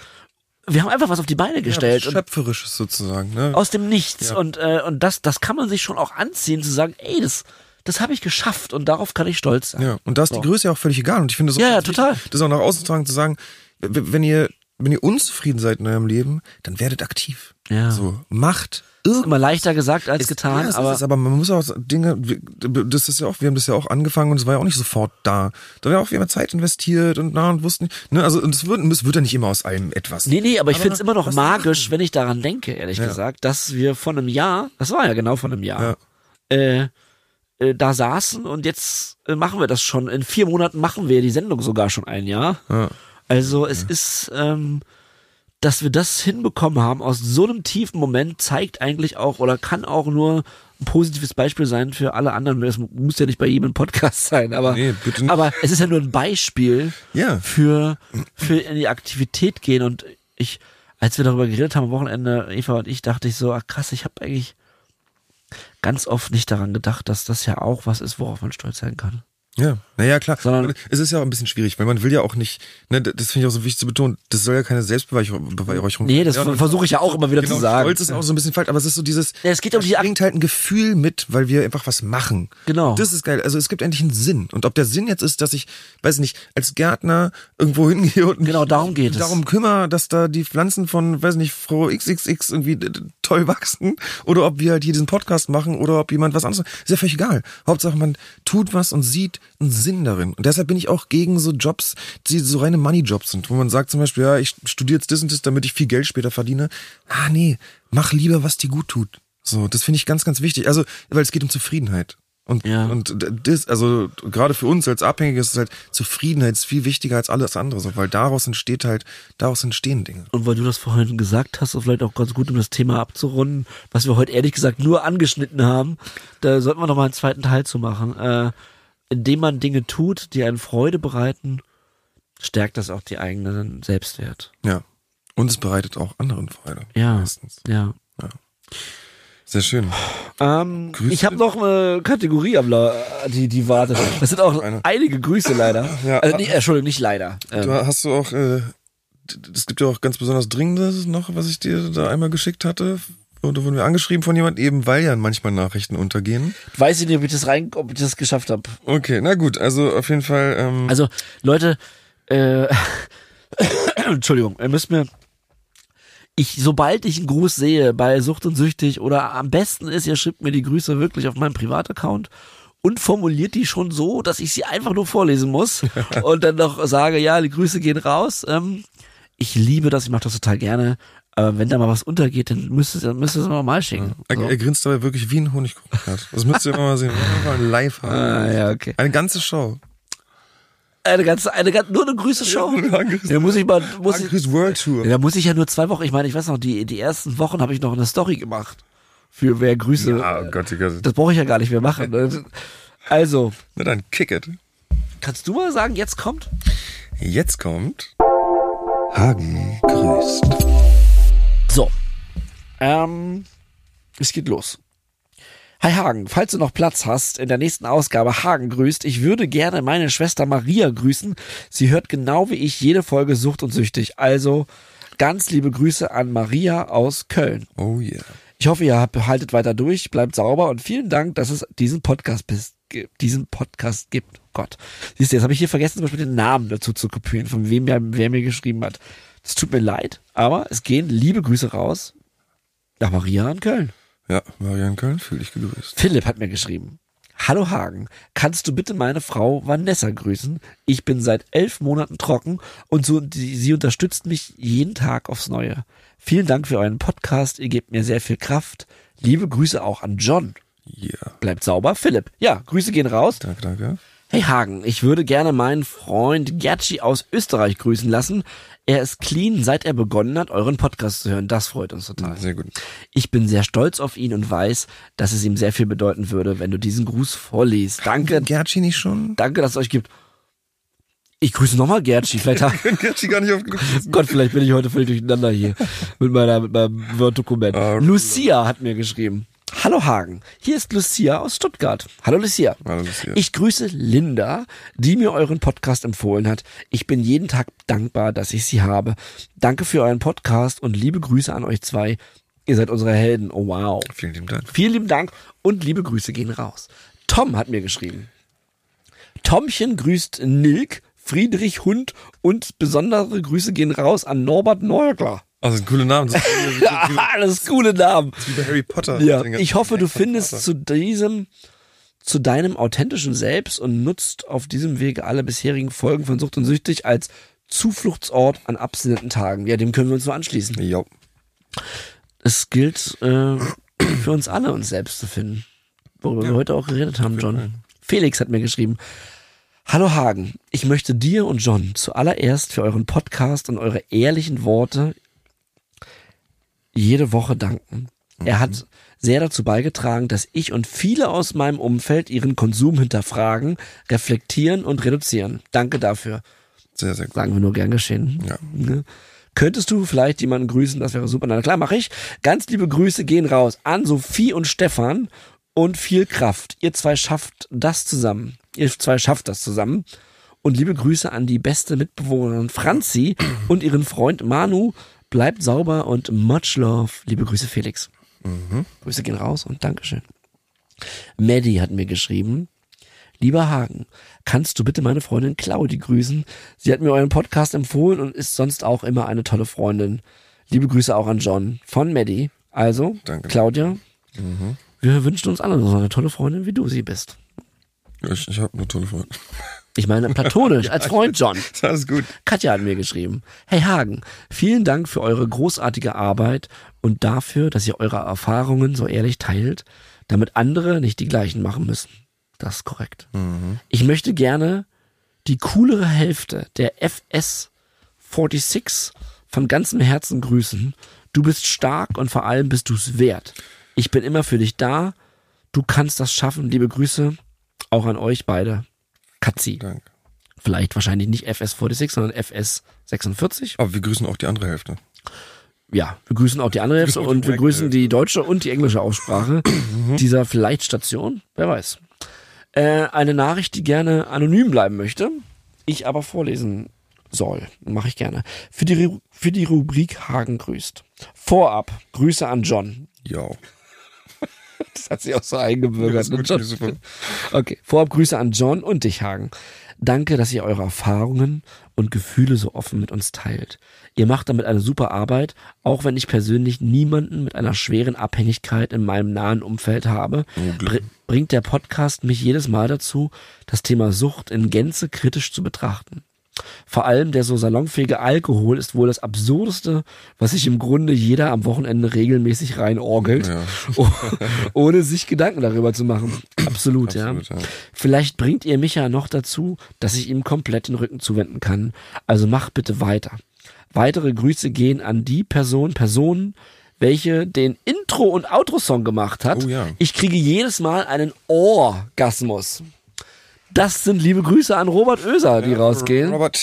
wir haben einfach was auf die Beine gestellt ja, und schöpferisches sozusagen, ne? aus dem Nichts Ja. und äh, und das das kann man sich schon auch anziehen zu sagen, ey, das das habe ich geschafft und darauf kann ich stolz sein. Ja, und da ist So. die Größe ja auch völlig egal. Und ich finde es auch Ja, ja, total. das auch nach außen zu tragen, zu sagen, wenn ihr, wenn ihr unzufrieden seid in eurem Leben, dann werdet aktiv. Ja. So, macht. Immer leichter gesagt als Es- getan, ja, es aber ist es, aber man muss auch Dinge, das ist ja auch, wir haben das ja auch angefangen und es war ja auch nicht sofort da. Da war ja auch, wir haben Zeit investiert und na und wussten, ne, also es wird, es wird ja nicht immer aus allem etwas. Nee, nee, aber ich Aber find's immer noch magisch, wenn ich daran denke, ehrlich Ja. gesagt, dass wir von einem Jahr, das war ja genau von einem Jahr, äh, äh, da saßen und jetzt äh, machen wir das schon. In vier Monaten machen wir die Sendung sogar schon ein Jahr. Ja. Also es ist, ähm, dass wir das hinbekommen haben aus so einem tiefen Moment, zeigt eigentlich auch oder kann auch nur ein positives Beispiel sein für alle anderen. Es muss ja nicht bei jedem ein Podcast (laughs) sein, aber, Nee, aber es ist ja nur ein Beispiel Ja. für, für in die Aktivität gehen. Und ich, als wir darüber geredet haben am Wochenende, Eva und ich, dachte ich so, ach krass, ich habe eigentlich ganz oft nicht daran gedacht, dass das ja auch was ist, worauf man stolz sein kann. Ja, naja, klar. Sondern- es ist ja auch ein bisschen schwierig, weil man will ja auch nicht, ne, das finde ich auch so wichtig zu betonen, das soll ja keine Selbstbeweihräucherung Nee, das ja, versuche ich ja auch immer wieder genau, zu sagen. Stolz ist auch so ein bisschen falsch, aber es ist so dieses, Ja, es geht um die bringt halt ein Gefühl mit, weil wir einfach was machen. Genau. Das ist geil. Also es gibt endlich einen Sinn. Und ob der Sinn jetzt ist, dass ich, weiß nicht, als Gärtner irgendwo (laughs) hingehe und mich Genau, darum geht es. darum kümmere, dass da die Pflanzen von, weiß nicht, Frau XXX irgendwie toll wachsen, oder ob wir halt hier diesen Podcast machen, oder ob jemand was anderes, ist ja völlig egal. Hauptsache man tut was und sieht einen Sinn darin. Und deshalb bin ich auch gegen so Jobs, die so reine Money-Jobs sind, wo man sagt zum Beispiel, ja, ich studiere jetzt das und das, damit ich viel Geld später verdiene. Ah, nee, mach lieber, was dir gut tut. So, das finde ich ganz, ganz wichtig. Also, weil es geht um Zufriedenheit. Und, Ja. und das, also gerade für uns als Abhängige ist es halt, Zufriedenheit ist viel wichtiger als alles andere, so, weil daraus entsteht halt, daraus entstehen Dinge. Und weil du das vorhin gesagt hast, und vielleicht auch ganz gut, um das Thema abzurunden, was wir heute ehrlich gesagt nur angeschnitten haben, da sollten wir noch mal einen zweiten Teil zu machen. Äh, indem man Dinge tut, die einen Freude bereiten, stärkt das auch die eigenen Selbstwert. Ja. Und es bereitet auch anderen Freude. Ja. Meistens. Ja. Sehr schön. Ähm, ich habe noch eine Kategorie am La die, die wartet. Das sind auch Eine. einige Grüße leider. (laughs) Ja. Also, nee, Entschuldigung, nicht leider. Ähm, Du hast du auch, äh, es gibt ja auch ganz besonders Dringendes noch, was ich dir da einmal geschickt hatte, Und da wurden wir angeschrieben von jemand eben, weil ja manchmal Nachrichten untergehen. Weiß ich nicht, ob ich das rein, ob ich das geschafft habe. Okay, na gut, also auf jeden Fall. Ähm, Also, Leute, äh, (coughs) Entschuldigung, ihr müsst mir. Ich, sobald ich einen Gruß sehe bei Sucht und Süchtig oder am besten ist, ihr schreibt mir die Grüße wirklich auf meinem Privataccount und formuliert die schon so, dass ich sie einfach nur vorlesen muss (laughs) und dann noch sage, ja, die Grüße gehen raus. Ähm, ich liebe das, ich mache das total gerne. Aber wenn da mal was untergeht, dann müsst ihr, müsst ihr es mal schicken. er, So. er grinst dabei wirklich wie ein Honigkuchenpferd. Das müsst ihr immer mal sehen. Wir wollen live haben. Ah, ja, okay. Eine ganze Show. Eine ganze, eine ganze, nur eine Grüße-Show. Ja, Grüße- Ja, muss ich mal, muss ich, World Tour. Ja, da muss ich ja nur zwei Wochen, ich meine, ich weiß noch, die, die ersten Wochen habe ich noch eine Story gemacht. Für wer Grüße. Ah, oh Gott, Gott. Das brauche ich ja gar nicht mehr machen. ne? (laughs) Also, Na dann, kick it. kannst du mal sagen, jetzt kommt? Jetzt kommt Hagen grüßt. So. Ähm, es geht los. Hi Hagen, falls du noch Platz hast, in der nächsten Ausgabe Hagen grüßt, ich würde gerne meine Schwester Maria grüßen. Sie hört genau wie ich jede Folge Sucht und Süchtig. Also ganz liebe Grüße an Maria aus Köln. Oh yeah. Ich hoffe, ihr haltet weiter durch, bleibt sauber und vielen Dank, dass es diesen Podcast bis, diesen Podcast gibt. Gott. Siehst du, jetzt habe ich hier vergessen, zum Beispiel den Namen dazu zu kopieren, von wem wer, wer mir geschrieben hat. Es tut mir leid, aber es gehen liebe Grüße raus nach Maria in Köln. Ja, Marian Köln, fühl dich gegrüßt. Philipp hat mir geschrieben. Hallo Hagen, kannst du bitte meine Frau Vanessa grüßen? Ich bin seit elf Monaten trocken und so, die, sie unterstützt mich jeden Tag aufs Neue. Vielen Dank für euren Podcast, ihr gebt mir sehr viel Kraft. Liebe Grüße auch an John. Yeah. Bleibt sauber, Philipp. Ja, Grüße gehen raus. Danke, danke. Hey Hagen, ich würde gerne meinen Freund Gertschi aus Österreich grüßen lassen. Er ist clean, seit er begonnen hat, euren Podcast zu hören. Das freut uns total. Sehr gut. Ich bin sehr stolz auf ihn und weiß, dass es ihm sehr viel bedeuten würde, wenn du diesen Gruß vorliest. Danke, Gertschi nicht schon? danke, dass es euch gibt. Ich grüße nochmal Gertschi. Vielleicht, ha- (laughs) Gertschi gar nicht aufgegrüßt. (laughs) Gott, vielleicht bin ich heute völlig durcheinander hier mit meiner, mit meinem Word-Dokument. Ah, Lucia hat mir geschrieben. Hallo Hagen, hier ist Lucia aus Stuttgart. Hallo Lucia. Hallo, Lucia. Ich grüße Linda, die mir euren Podcast empfohlen hat. Ich bin jeden Tag dankbar, dass ich sie habe. Danke für euren Podcast und liebe Grüße an euch zwei. Ihr seid unsere Helden. Oh wow. Vielen lieben Dank. Vielen lieben Dank und liebe Grüße gehen raus. Tom hat mir geschrieben. Tomchen grüßt Nilk, Friedrich Hund und besondere Grüße gehen raus an Norbert Neugler. Also, ein cooler Name. Das ist (laughs) wie, wie, Alles coole Namen. wie bei Harry Potter. Ja, ich hoffe, du findest zu diesem, zu deinem authentischen Selbst und nutzt auf diesem Wege alle bisherigen Folgen von Sucht und Süchtig als Zufluchtsort an abstinenten Tagen. Ja, dem können wir uns nur anschließen. Ja. Es gilt äh, für uns alle, uns selbst zu finden. Worüber wir heute auch geredet haben, John. Felix hat mir geschrieben. Hallo Hagen, ich möchte dir und John zuallererst für euren Podcast und eure ehrlichen Worte jede Woche danken. Er hat sehr dazu beigetragen, dass ich und viele aus meinem Umfeld ihren Konsum hinterfragen, reflektieren und reduzieren. Danke dafür. Sehr, sehr gut. Sagen wir nur gern geschehen. Ja. Ne? Könntest du vielleicht jemanden grüßen? Das wäre super. Na klar, mache ich. Ganz liebe Grüße gehen raus an Sophie und Stefan und viel Kraft. Ihr zwei schafft das zusammen. Ihr zwei schafft das zusammen. Und liebe Grüße an die beste Mitbewohnerin Franzi (clears throat) und ihren Freund Manu. Bleibt sauber und much love. Liebe Grüße, Felix. Grüße gehen raus und Dankeschön. Maddie hat mir geschrieben. Lieber Hagen, kannst du bitte meine Freundin Claudi grüßen? Sie hat mir euren Podcast empfohlen und ist sonst auch immer eine tolle Freundin. Liebe Grüße auch an John von Maddie. Also, Danke. Claudia, wir wünschen uns alle so eine tolle Freundin, wie du sie bist. Ich, ich habe nur tolle Freunde. Ich meine platonisch, (laughs) als Freund John. Ist alles gut. Katja hat mir geschrieben. Hey Hagen, vielen Dank für eure großartige Arbeit und dafür, dass ihr eure Erfahrungen so ehrlich teilt, damit andere nicht die gleichen machen müssen. Das ist korrekt. Ich möchte gerne die coolere Hälfte der FS 46 von ganzem Herzen grüßen. Du bist stark und vor allem bist du es wert. Ich bin immer für dich da. Du kannst das schaffen. Liebe Grüße auch an euch beide. Katzi Danke. vielleicht wahrscheinlich nicht FS46, sondern FS46. Aber wir grüßen auch die andere Hälfte. Ja, wir grüßen auch die andere Hälfte und wir grüßen die deutsche und die englische Aussprache dieser Vielleicht-Station. Wer weiß. Äh, eine Nachricht, die gerne anonym bleiben möchte, ich aber vorlesen soll. Mache ich gerne. Für die, Ru- für die Rubrik Hagen grüßt. Vorab, Grüße an John. Ja. (laughs) Das hat sich auch so eingebürgert. Ne. Okay, vorab Grüße an John und dich, Hagen. Danke, dass ihr eure Erfahrungen und Gefühle so offen mit uns teilt. Ihr macht damit eine super Arbeit, auch wenn ich persönlich niemanden mit einer schweren Abhängigkeit in meinem nahen Umfeld habe, br bringt der Podcast mich jedes Mal dazu, das Thema Sucht in Gänze kritisch zu betrachten. Vor allem der so salonfähige Alkohol ist wohl das Absurdeste, was sich im Grunde jeder am Wochenende regelmäßig reinorgelt, Ja. oh, (laughs) ohne sich Gedanken darüber zu machen. Absolut, Absolut, ja. ja. Vielleicht bringt ihr mich ja noch dazu, dass ich ihm komplett den Rücken zuwenden kann. Also mach bitte weiter. Weitere Grüße gehen an die Person, Personen, welche den Intro- und Outro-Song gemacht hat. Oh ja. Ich kriege jedes Mal einen Orgasmus. Das sind liebe Grüße an Robert Oeser, die rausgehen. Robert.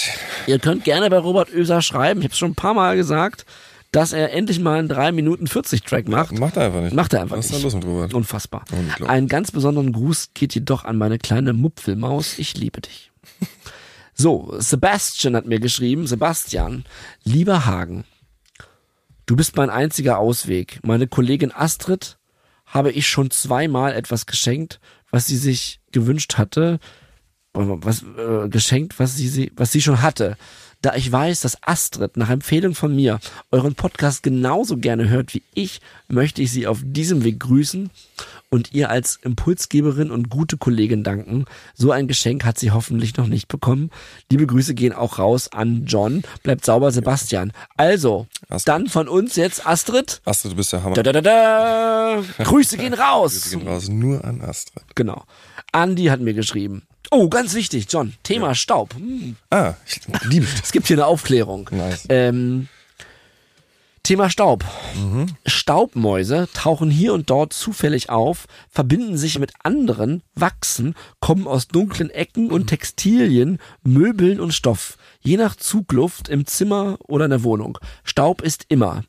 Ihr könnt gerne bei Robert Oeser schreiben. Ich habe schon ein paar Mal gesagt, dass er endlich mal einen 3 Minuten 40 Track macht. Macht er einfach nicht. Macht er einfach Was ist nicht. da los mit Robert? Unfassbar. Einen ganz besonderen Gruß geht jedoch an meine kleine Mupfelmaus. Ich liebe dich. So, Sebastian hat mir geschrieben, Sebastian, lieber Hagen, du bist mein einziger Ausweg. Meine Kollegin Astrid habe ich schon zweimal etwas geschenkt, was sie sich gewünscht hatte, was äh, geschenkt, was sie, sie, was sie schon hatte. Da ich weiß, dass Astrid nach Empfehlung von mir euren Podcast genauso gerne hört wie ich, möchte ich sie auf diesem Weg grüßen und ihr als Impulsgeberin und gute Kollegin danken. So ein Geschenk hat sie hoffentlich noch nicht bekommen. Liebe Grüße gehen auch raus an John. Bleibt sauber, Sebastian. Also, Astrid. dann von uns jetzt Astrid. Astrid, du bist der Hammer. Da, da, da, da. Grüße gehen (laughs) raus. Grüße gehen raus. Nur an Astrid. Genau. Andi hat mir geschrieben. Oh, ganz wichtig, John. Thema Staub. Hm. Ah, ich liebe. (laughs) Es gibt hier eine Aufklärung. Nice. Ähm, Thema Staub. Staubmäuse tauchen hier und dort zufällig auf, verbinden sich mit anderen, wachsen, kommen aus dunklen Ecken und Textilien, Möbeln und Stoff. Je nach Zugluft im Zimmer oder in der Wohnung. Staub ist immer.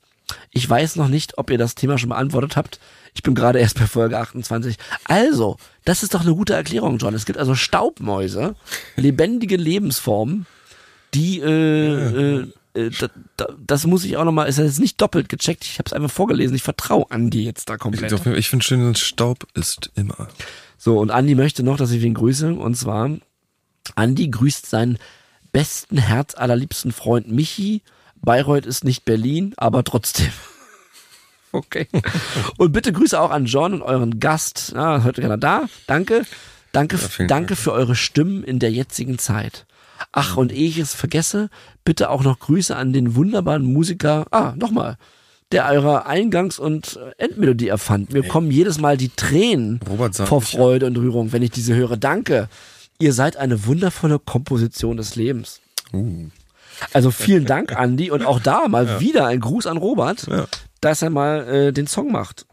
Ich weiß noch nicht, ob ihr das Thema schon beantwortet habt. Ich bin gerade erst bei Folge 28. Also, das ist doch eine gute Erklärung, John. Es gibt also Staubmäuse, lebendige Lebensformen, die äh, äh, äh, da, da, das muss ich auch nochmal, ist jetzt nicht doppelt gecheckt, ich habe es einfach vorgelesen, ich vertraue Andi jetzt da komplett. Ich, ich finde schön, Staub ist immer. So, und Andi möchte noch, dass ich ihn grüße, und zwar, Andi grüßt seinen besten, Herz allerliebsten Freund Michi. Bayreuth ist nicht Berlin, aber trotzdem. (laughs) Okay. Und bitte Grüße auch an John und euren Gast. Ah, heute keiner da. Danke. Danke, vielen danke Dank. für eure Stimmen in der jetzigen Zeit. Ach, und ehe ich es vergesse, bitte auch noch Grüße an den wunderbaren Musiker. Ah, nochmal. Der eure Eingangs- und Endmelodie erfand. Mir kommen jedes Mal die Tränen vor Freude und Rührung, wenn ich diese höre. Danke. Ihr seid eine wundervolle Komposition des Lebens. Uh. Also vielen (laughs) Dank, Andi. Und auch da mal wieder ein Gruß an Robert, Ja. dass er mal äh, den Song macht.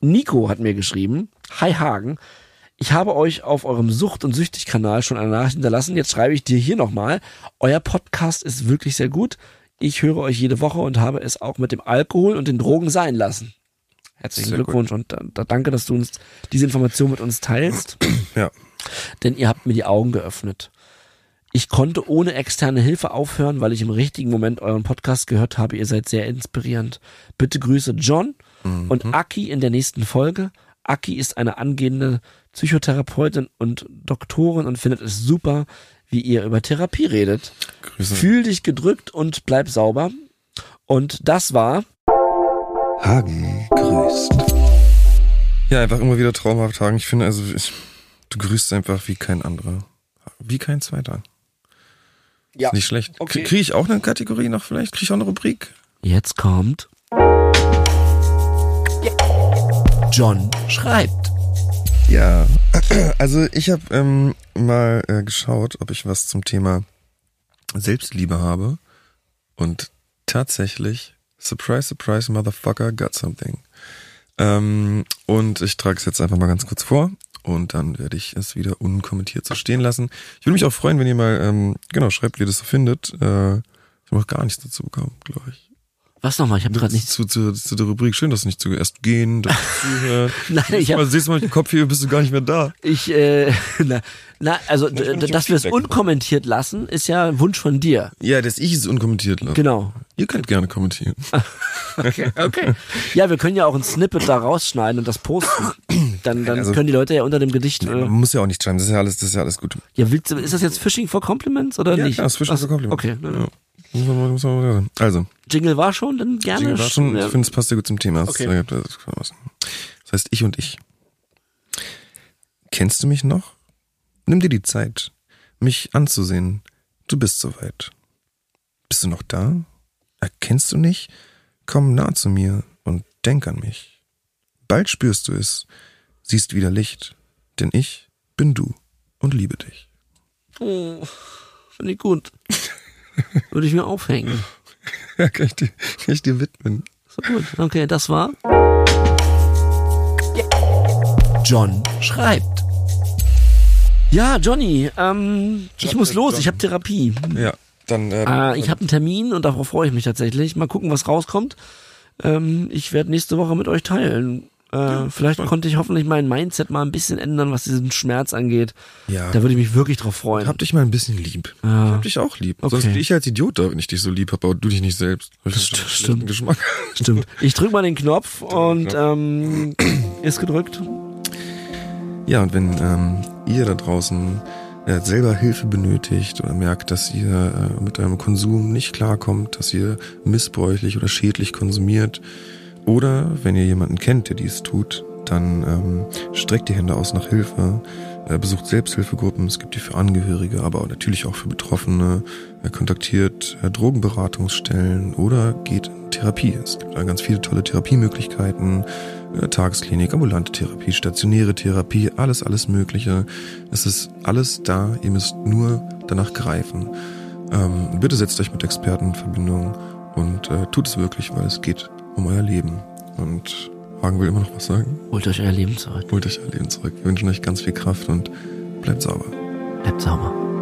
Nico hat mir geschrieben, Hi Hagen, ich habe euch auf eurem Sucht- und Süchtig-Kanal schon eine Nachricht hinterlassen. Jetzt schreibe ich dir hier nochmal. Euer Podcast ist wirklich sehr gut. Ich höre euch jede Woche und habe es auch mit dem Alkohol und den Drogen sein lassen. Herzlichen Sehr Glückwunsch und da, da danke, dass du uns diese Information mit uns teilst Ja. denn ihr habt mir die Augen geöffnet. Ich konnte ohne externe Hilfe aufhören, weil ich im richtigen Moment euren Podcast gehört habe. Ihr seid sehr inspirierend. Bitte Grüße John und Aki in der nächsten Folge. Aki ist eine angehende Psychotherapeutin und Doktorin und findet es super, wie ihr über Therapie redet. Grüße. Fühl dich gedrückt und bleib sauber. Und das war Hagen grüßt. Ja, einfach immer wieder traumhaft Hagen. Ich finde, also ich, du grüßt einfach wie kein anderer. Wie kein zweiter. Ja. Nicht schlecht. Okay. Kriege ich auch eine Kategorie noch vielleicht? Kriege ich auch eine Rubrik? Jetzt kommt John schreibt. Ja, (clears throat) also ich habe ähm, mal äh, geschaut, ob ich was zum Thema Selbstliebe habe. Und tatsächlich, surprise, surprise, motherfucker, got something. Ähm, und ich trage es jetzt einfach mal ganz kurz vor und dann werde ich es wieder unkommentiert so stehen lassen. Ich würde mich auch freuen, wenn ihr mal, ähm, genau, schreibt, wie ihr das so findet. Äh, ich habe noch gar nichts dazu bekommen, glaube ich. Was nochmal? Ich habe gerade nichts. zu, zu, zu der Rubrik. Schön, dass du nicht zuerst gehen, dass du zuhören. (laughs) Nein, ich Mal habe siehst du mal dem Kopf hier, bist du gar nicht mehr da. Ich, äh, (laughs) na, na also, nicht dass wir es unkommentiert lassen, ist ja ein Wunsch von dir. Ja, dass ich es unkommentiert lasse. Genau. Ihr könnt gerne kommentieren. (laughs) Okay, okay. Ja, wir können ja auch ein Snippet da rausschneiden und das posten. Dann, dann Also- können die Leute ja unter dem Gedicht. Man Äh, muss ja auch nicht schreiben, das ist ja alles, das ist ja alles gut. ja, willst ist das jetzt Fishing for Compliments oder Ja, nicht? ist Fishing for Compliments. Okay. Ja. Muss man, muss man, muss man, also, Jingle war schon, dann gerne. Jingle war schon, ja. ich finde, es passt ja gut zum Thema. Das, Okay. äh, das heißt, ich und ich. Kennst du mich noch? Nimm dir die Zeit, mich anzusehen. Du bist soweit. Bist du noch da? Erkennst du nicht? Komm nah zu mir und denk an mich. Bald spürst du es, siehst wieder Licht, denn ich bin du und liebe dich. Oh, finde ich gut. (laughs) Würde ich mir aufhängen. Ja, kann ich dir, kann ich dir widmen. So gut. Okay, das war. John schreibt. Ja, Johnny, ähm, ich John- muss los, John. ich habe Therapie. Ja, dann, äh, Äh, ich habe einen Termin und darauf freue ich mich tatsächlich. Mal gucken, was rauskommt. Ähm, ich werde nächste Woche mit euch teilen. Äh, vielleicht konnte ich hoffentlich mein Mindset mal ein bisschen ändern, was diesen Schmerz angeht. ja. Da würde ich mich wirklich drauf freuen. Hab dich mal ein bisschen lieb. Ja. Ich hab dich auch lieb. Okay. Sonst bin ich als Idiot da, wenn ich dich so lieb habe, aber du dich nicht selbst. Das st- (laughs) stimmt. Geschmack. Stimmt. Ich drück mal den Knopf (laughs) und ähm, ist gedrückt. Ja, und wenn ähm, ihr da draußen äh, selber Hilfe benötigt oder merkt, dass ihr äh, mit eurem Konsum nicht klarkommt, dass ihr missbräuchlich oder schädlich konsumiert oder wenn ihr jemanden kennt, der dies tut, dann ähm, streckt die Hände aus nach Hilfe, äh, besucht Selbsthilfegruppen, es gibt die für Angehörige, aber natürlich auch für Betroffene, äh, kontaktiert äh, Drogenberatungsstellen oder geht in Therapie. Es gibt da ganz viele tolle Therapiemöglichkeiten, äh, Tagesklinik, ambulante Therapie, stationäre Therapie, alles, alles Mögliche. Es ist alles da, ihr müsst nur danach greifen. Ähm, bitte setzt euch mit Experten in Verbindung und äh, tut es wirklich, weil es geht um euer Leben. Und Hagen will immer noch was sagen. Holt euch euer Leben zurück. Holt euch euer Leben zurück. Wir wünschen euch ganz viel Kraft und bleibt sauber. Bleibt sauber.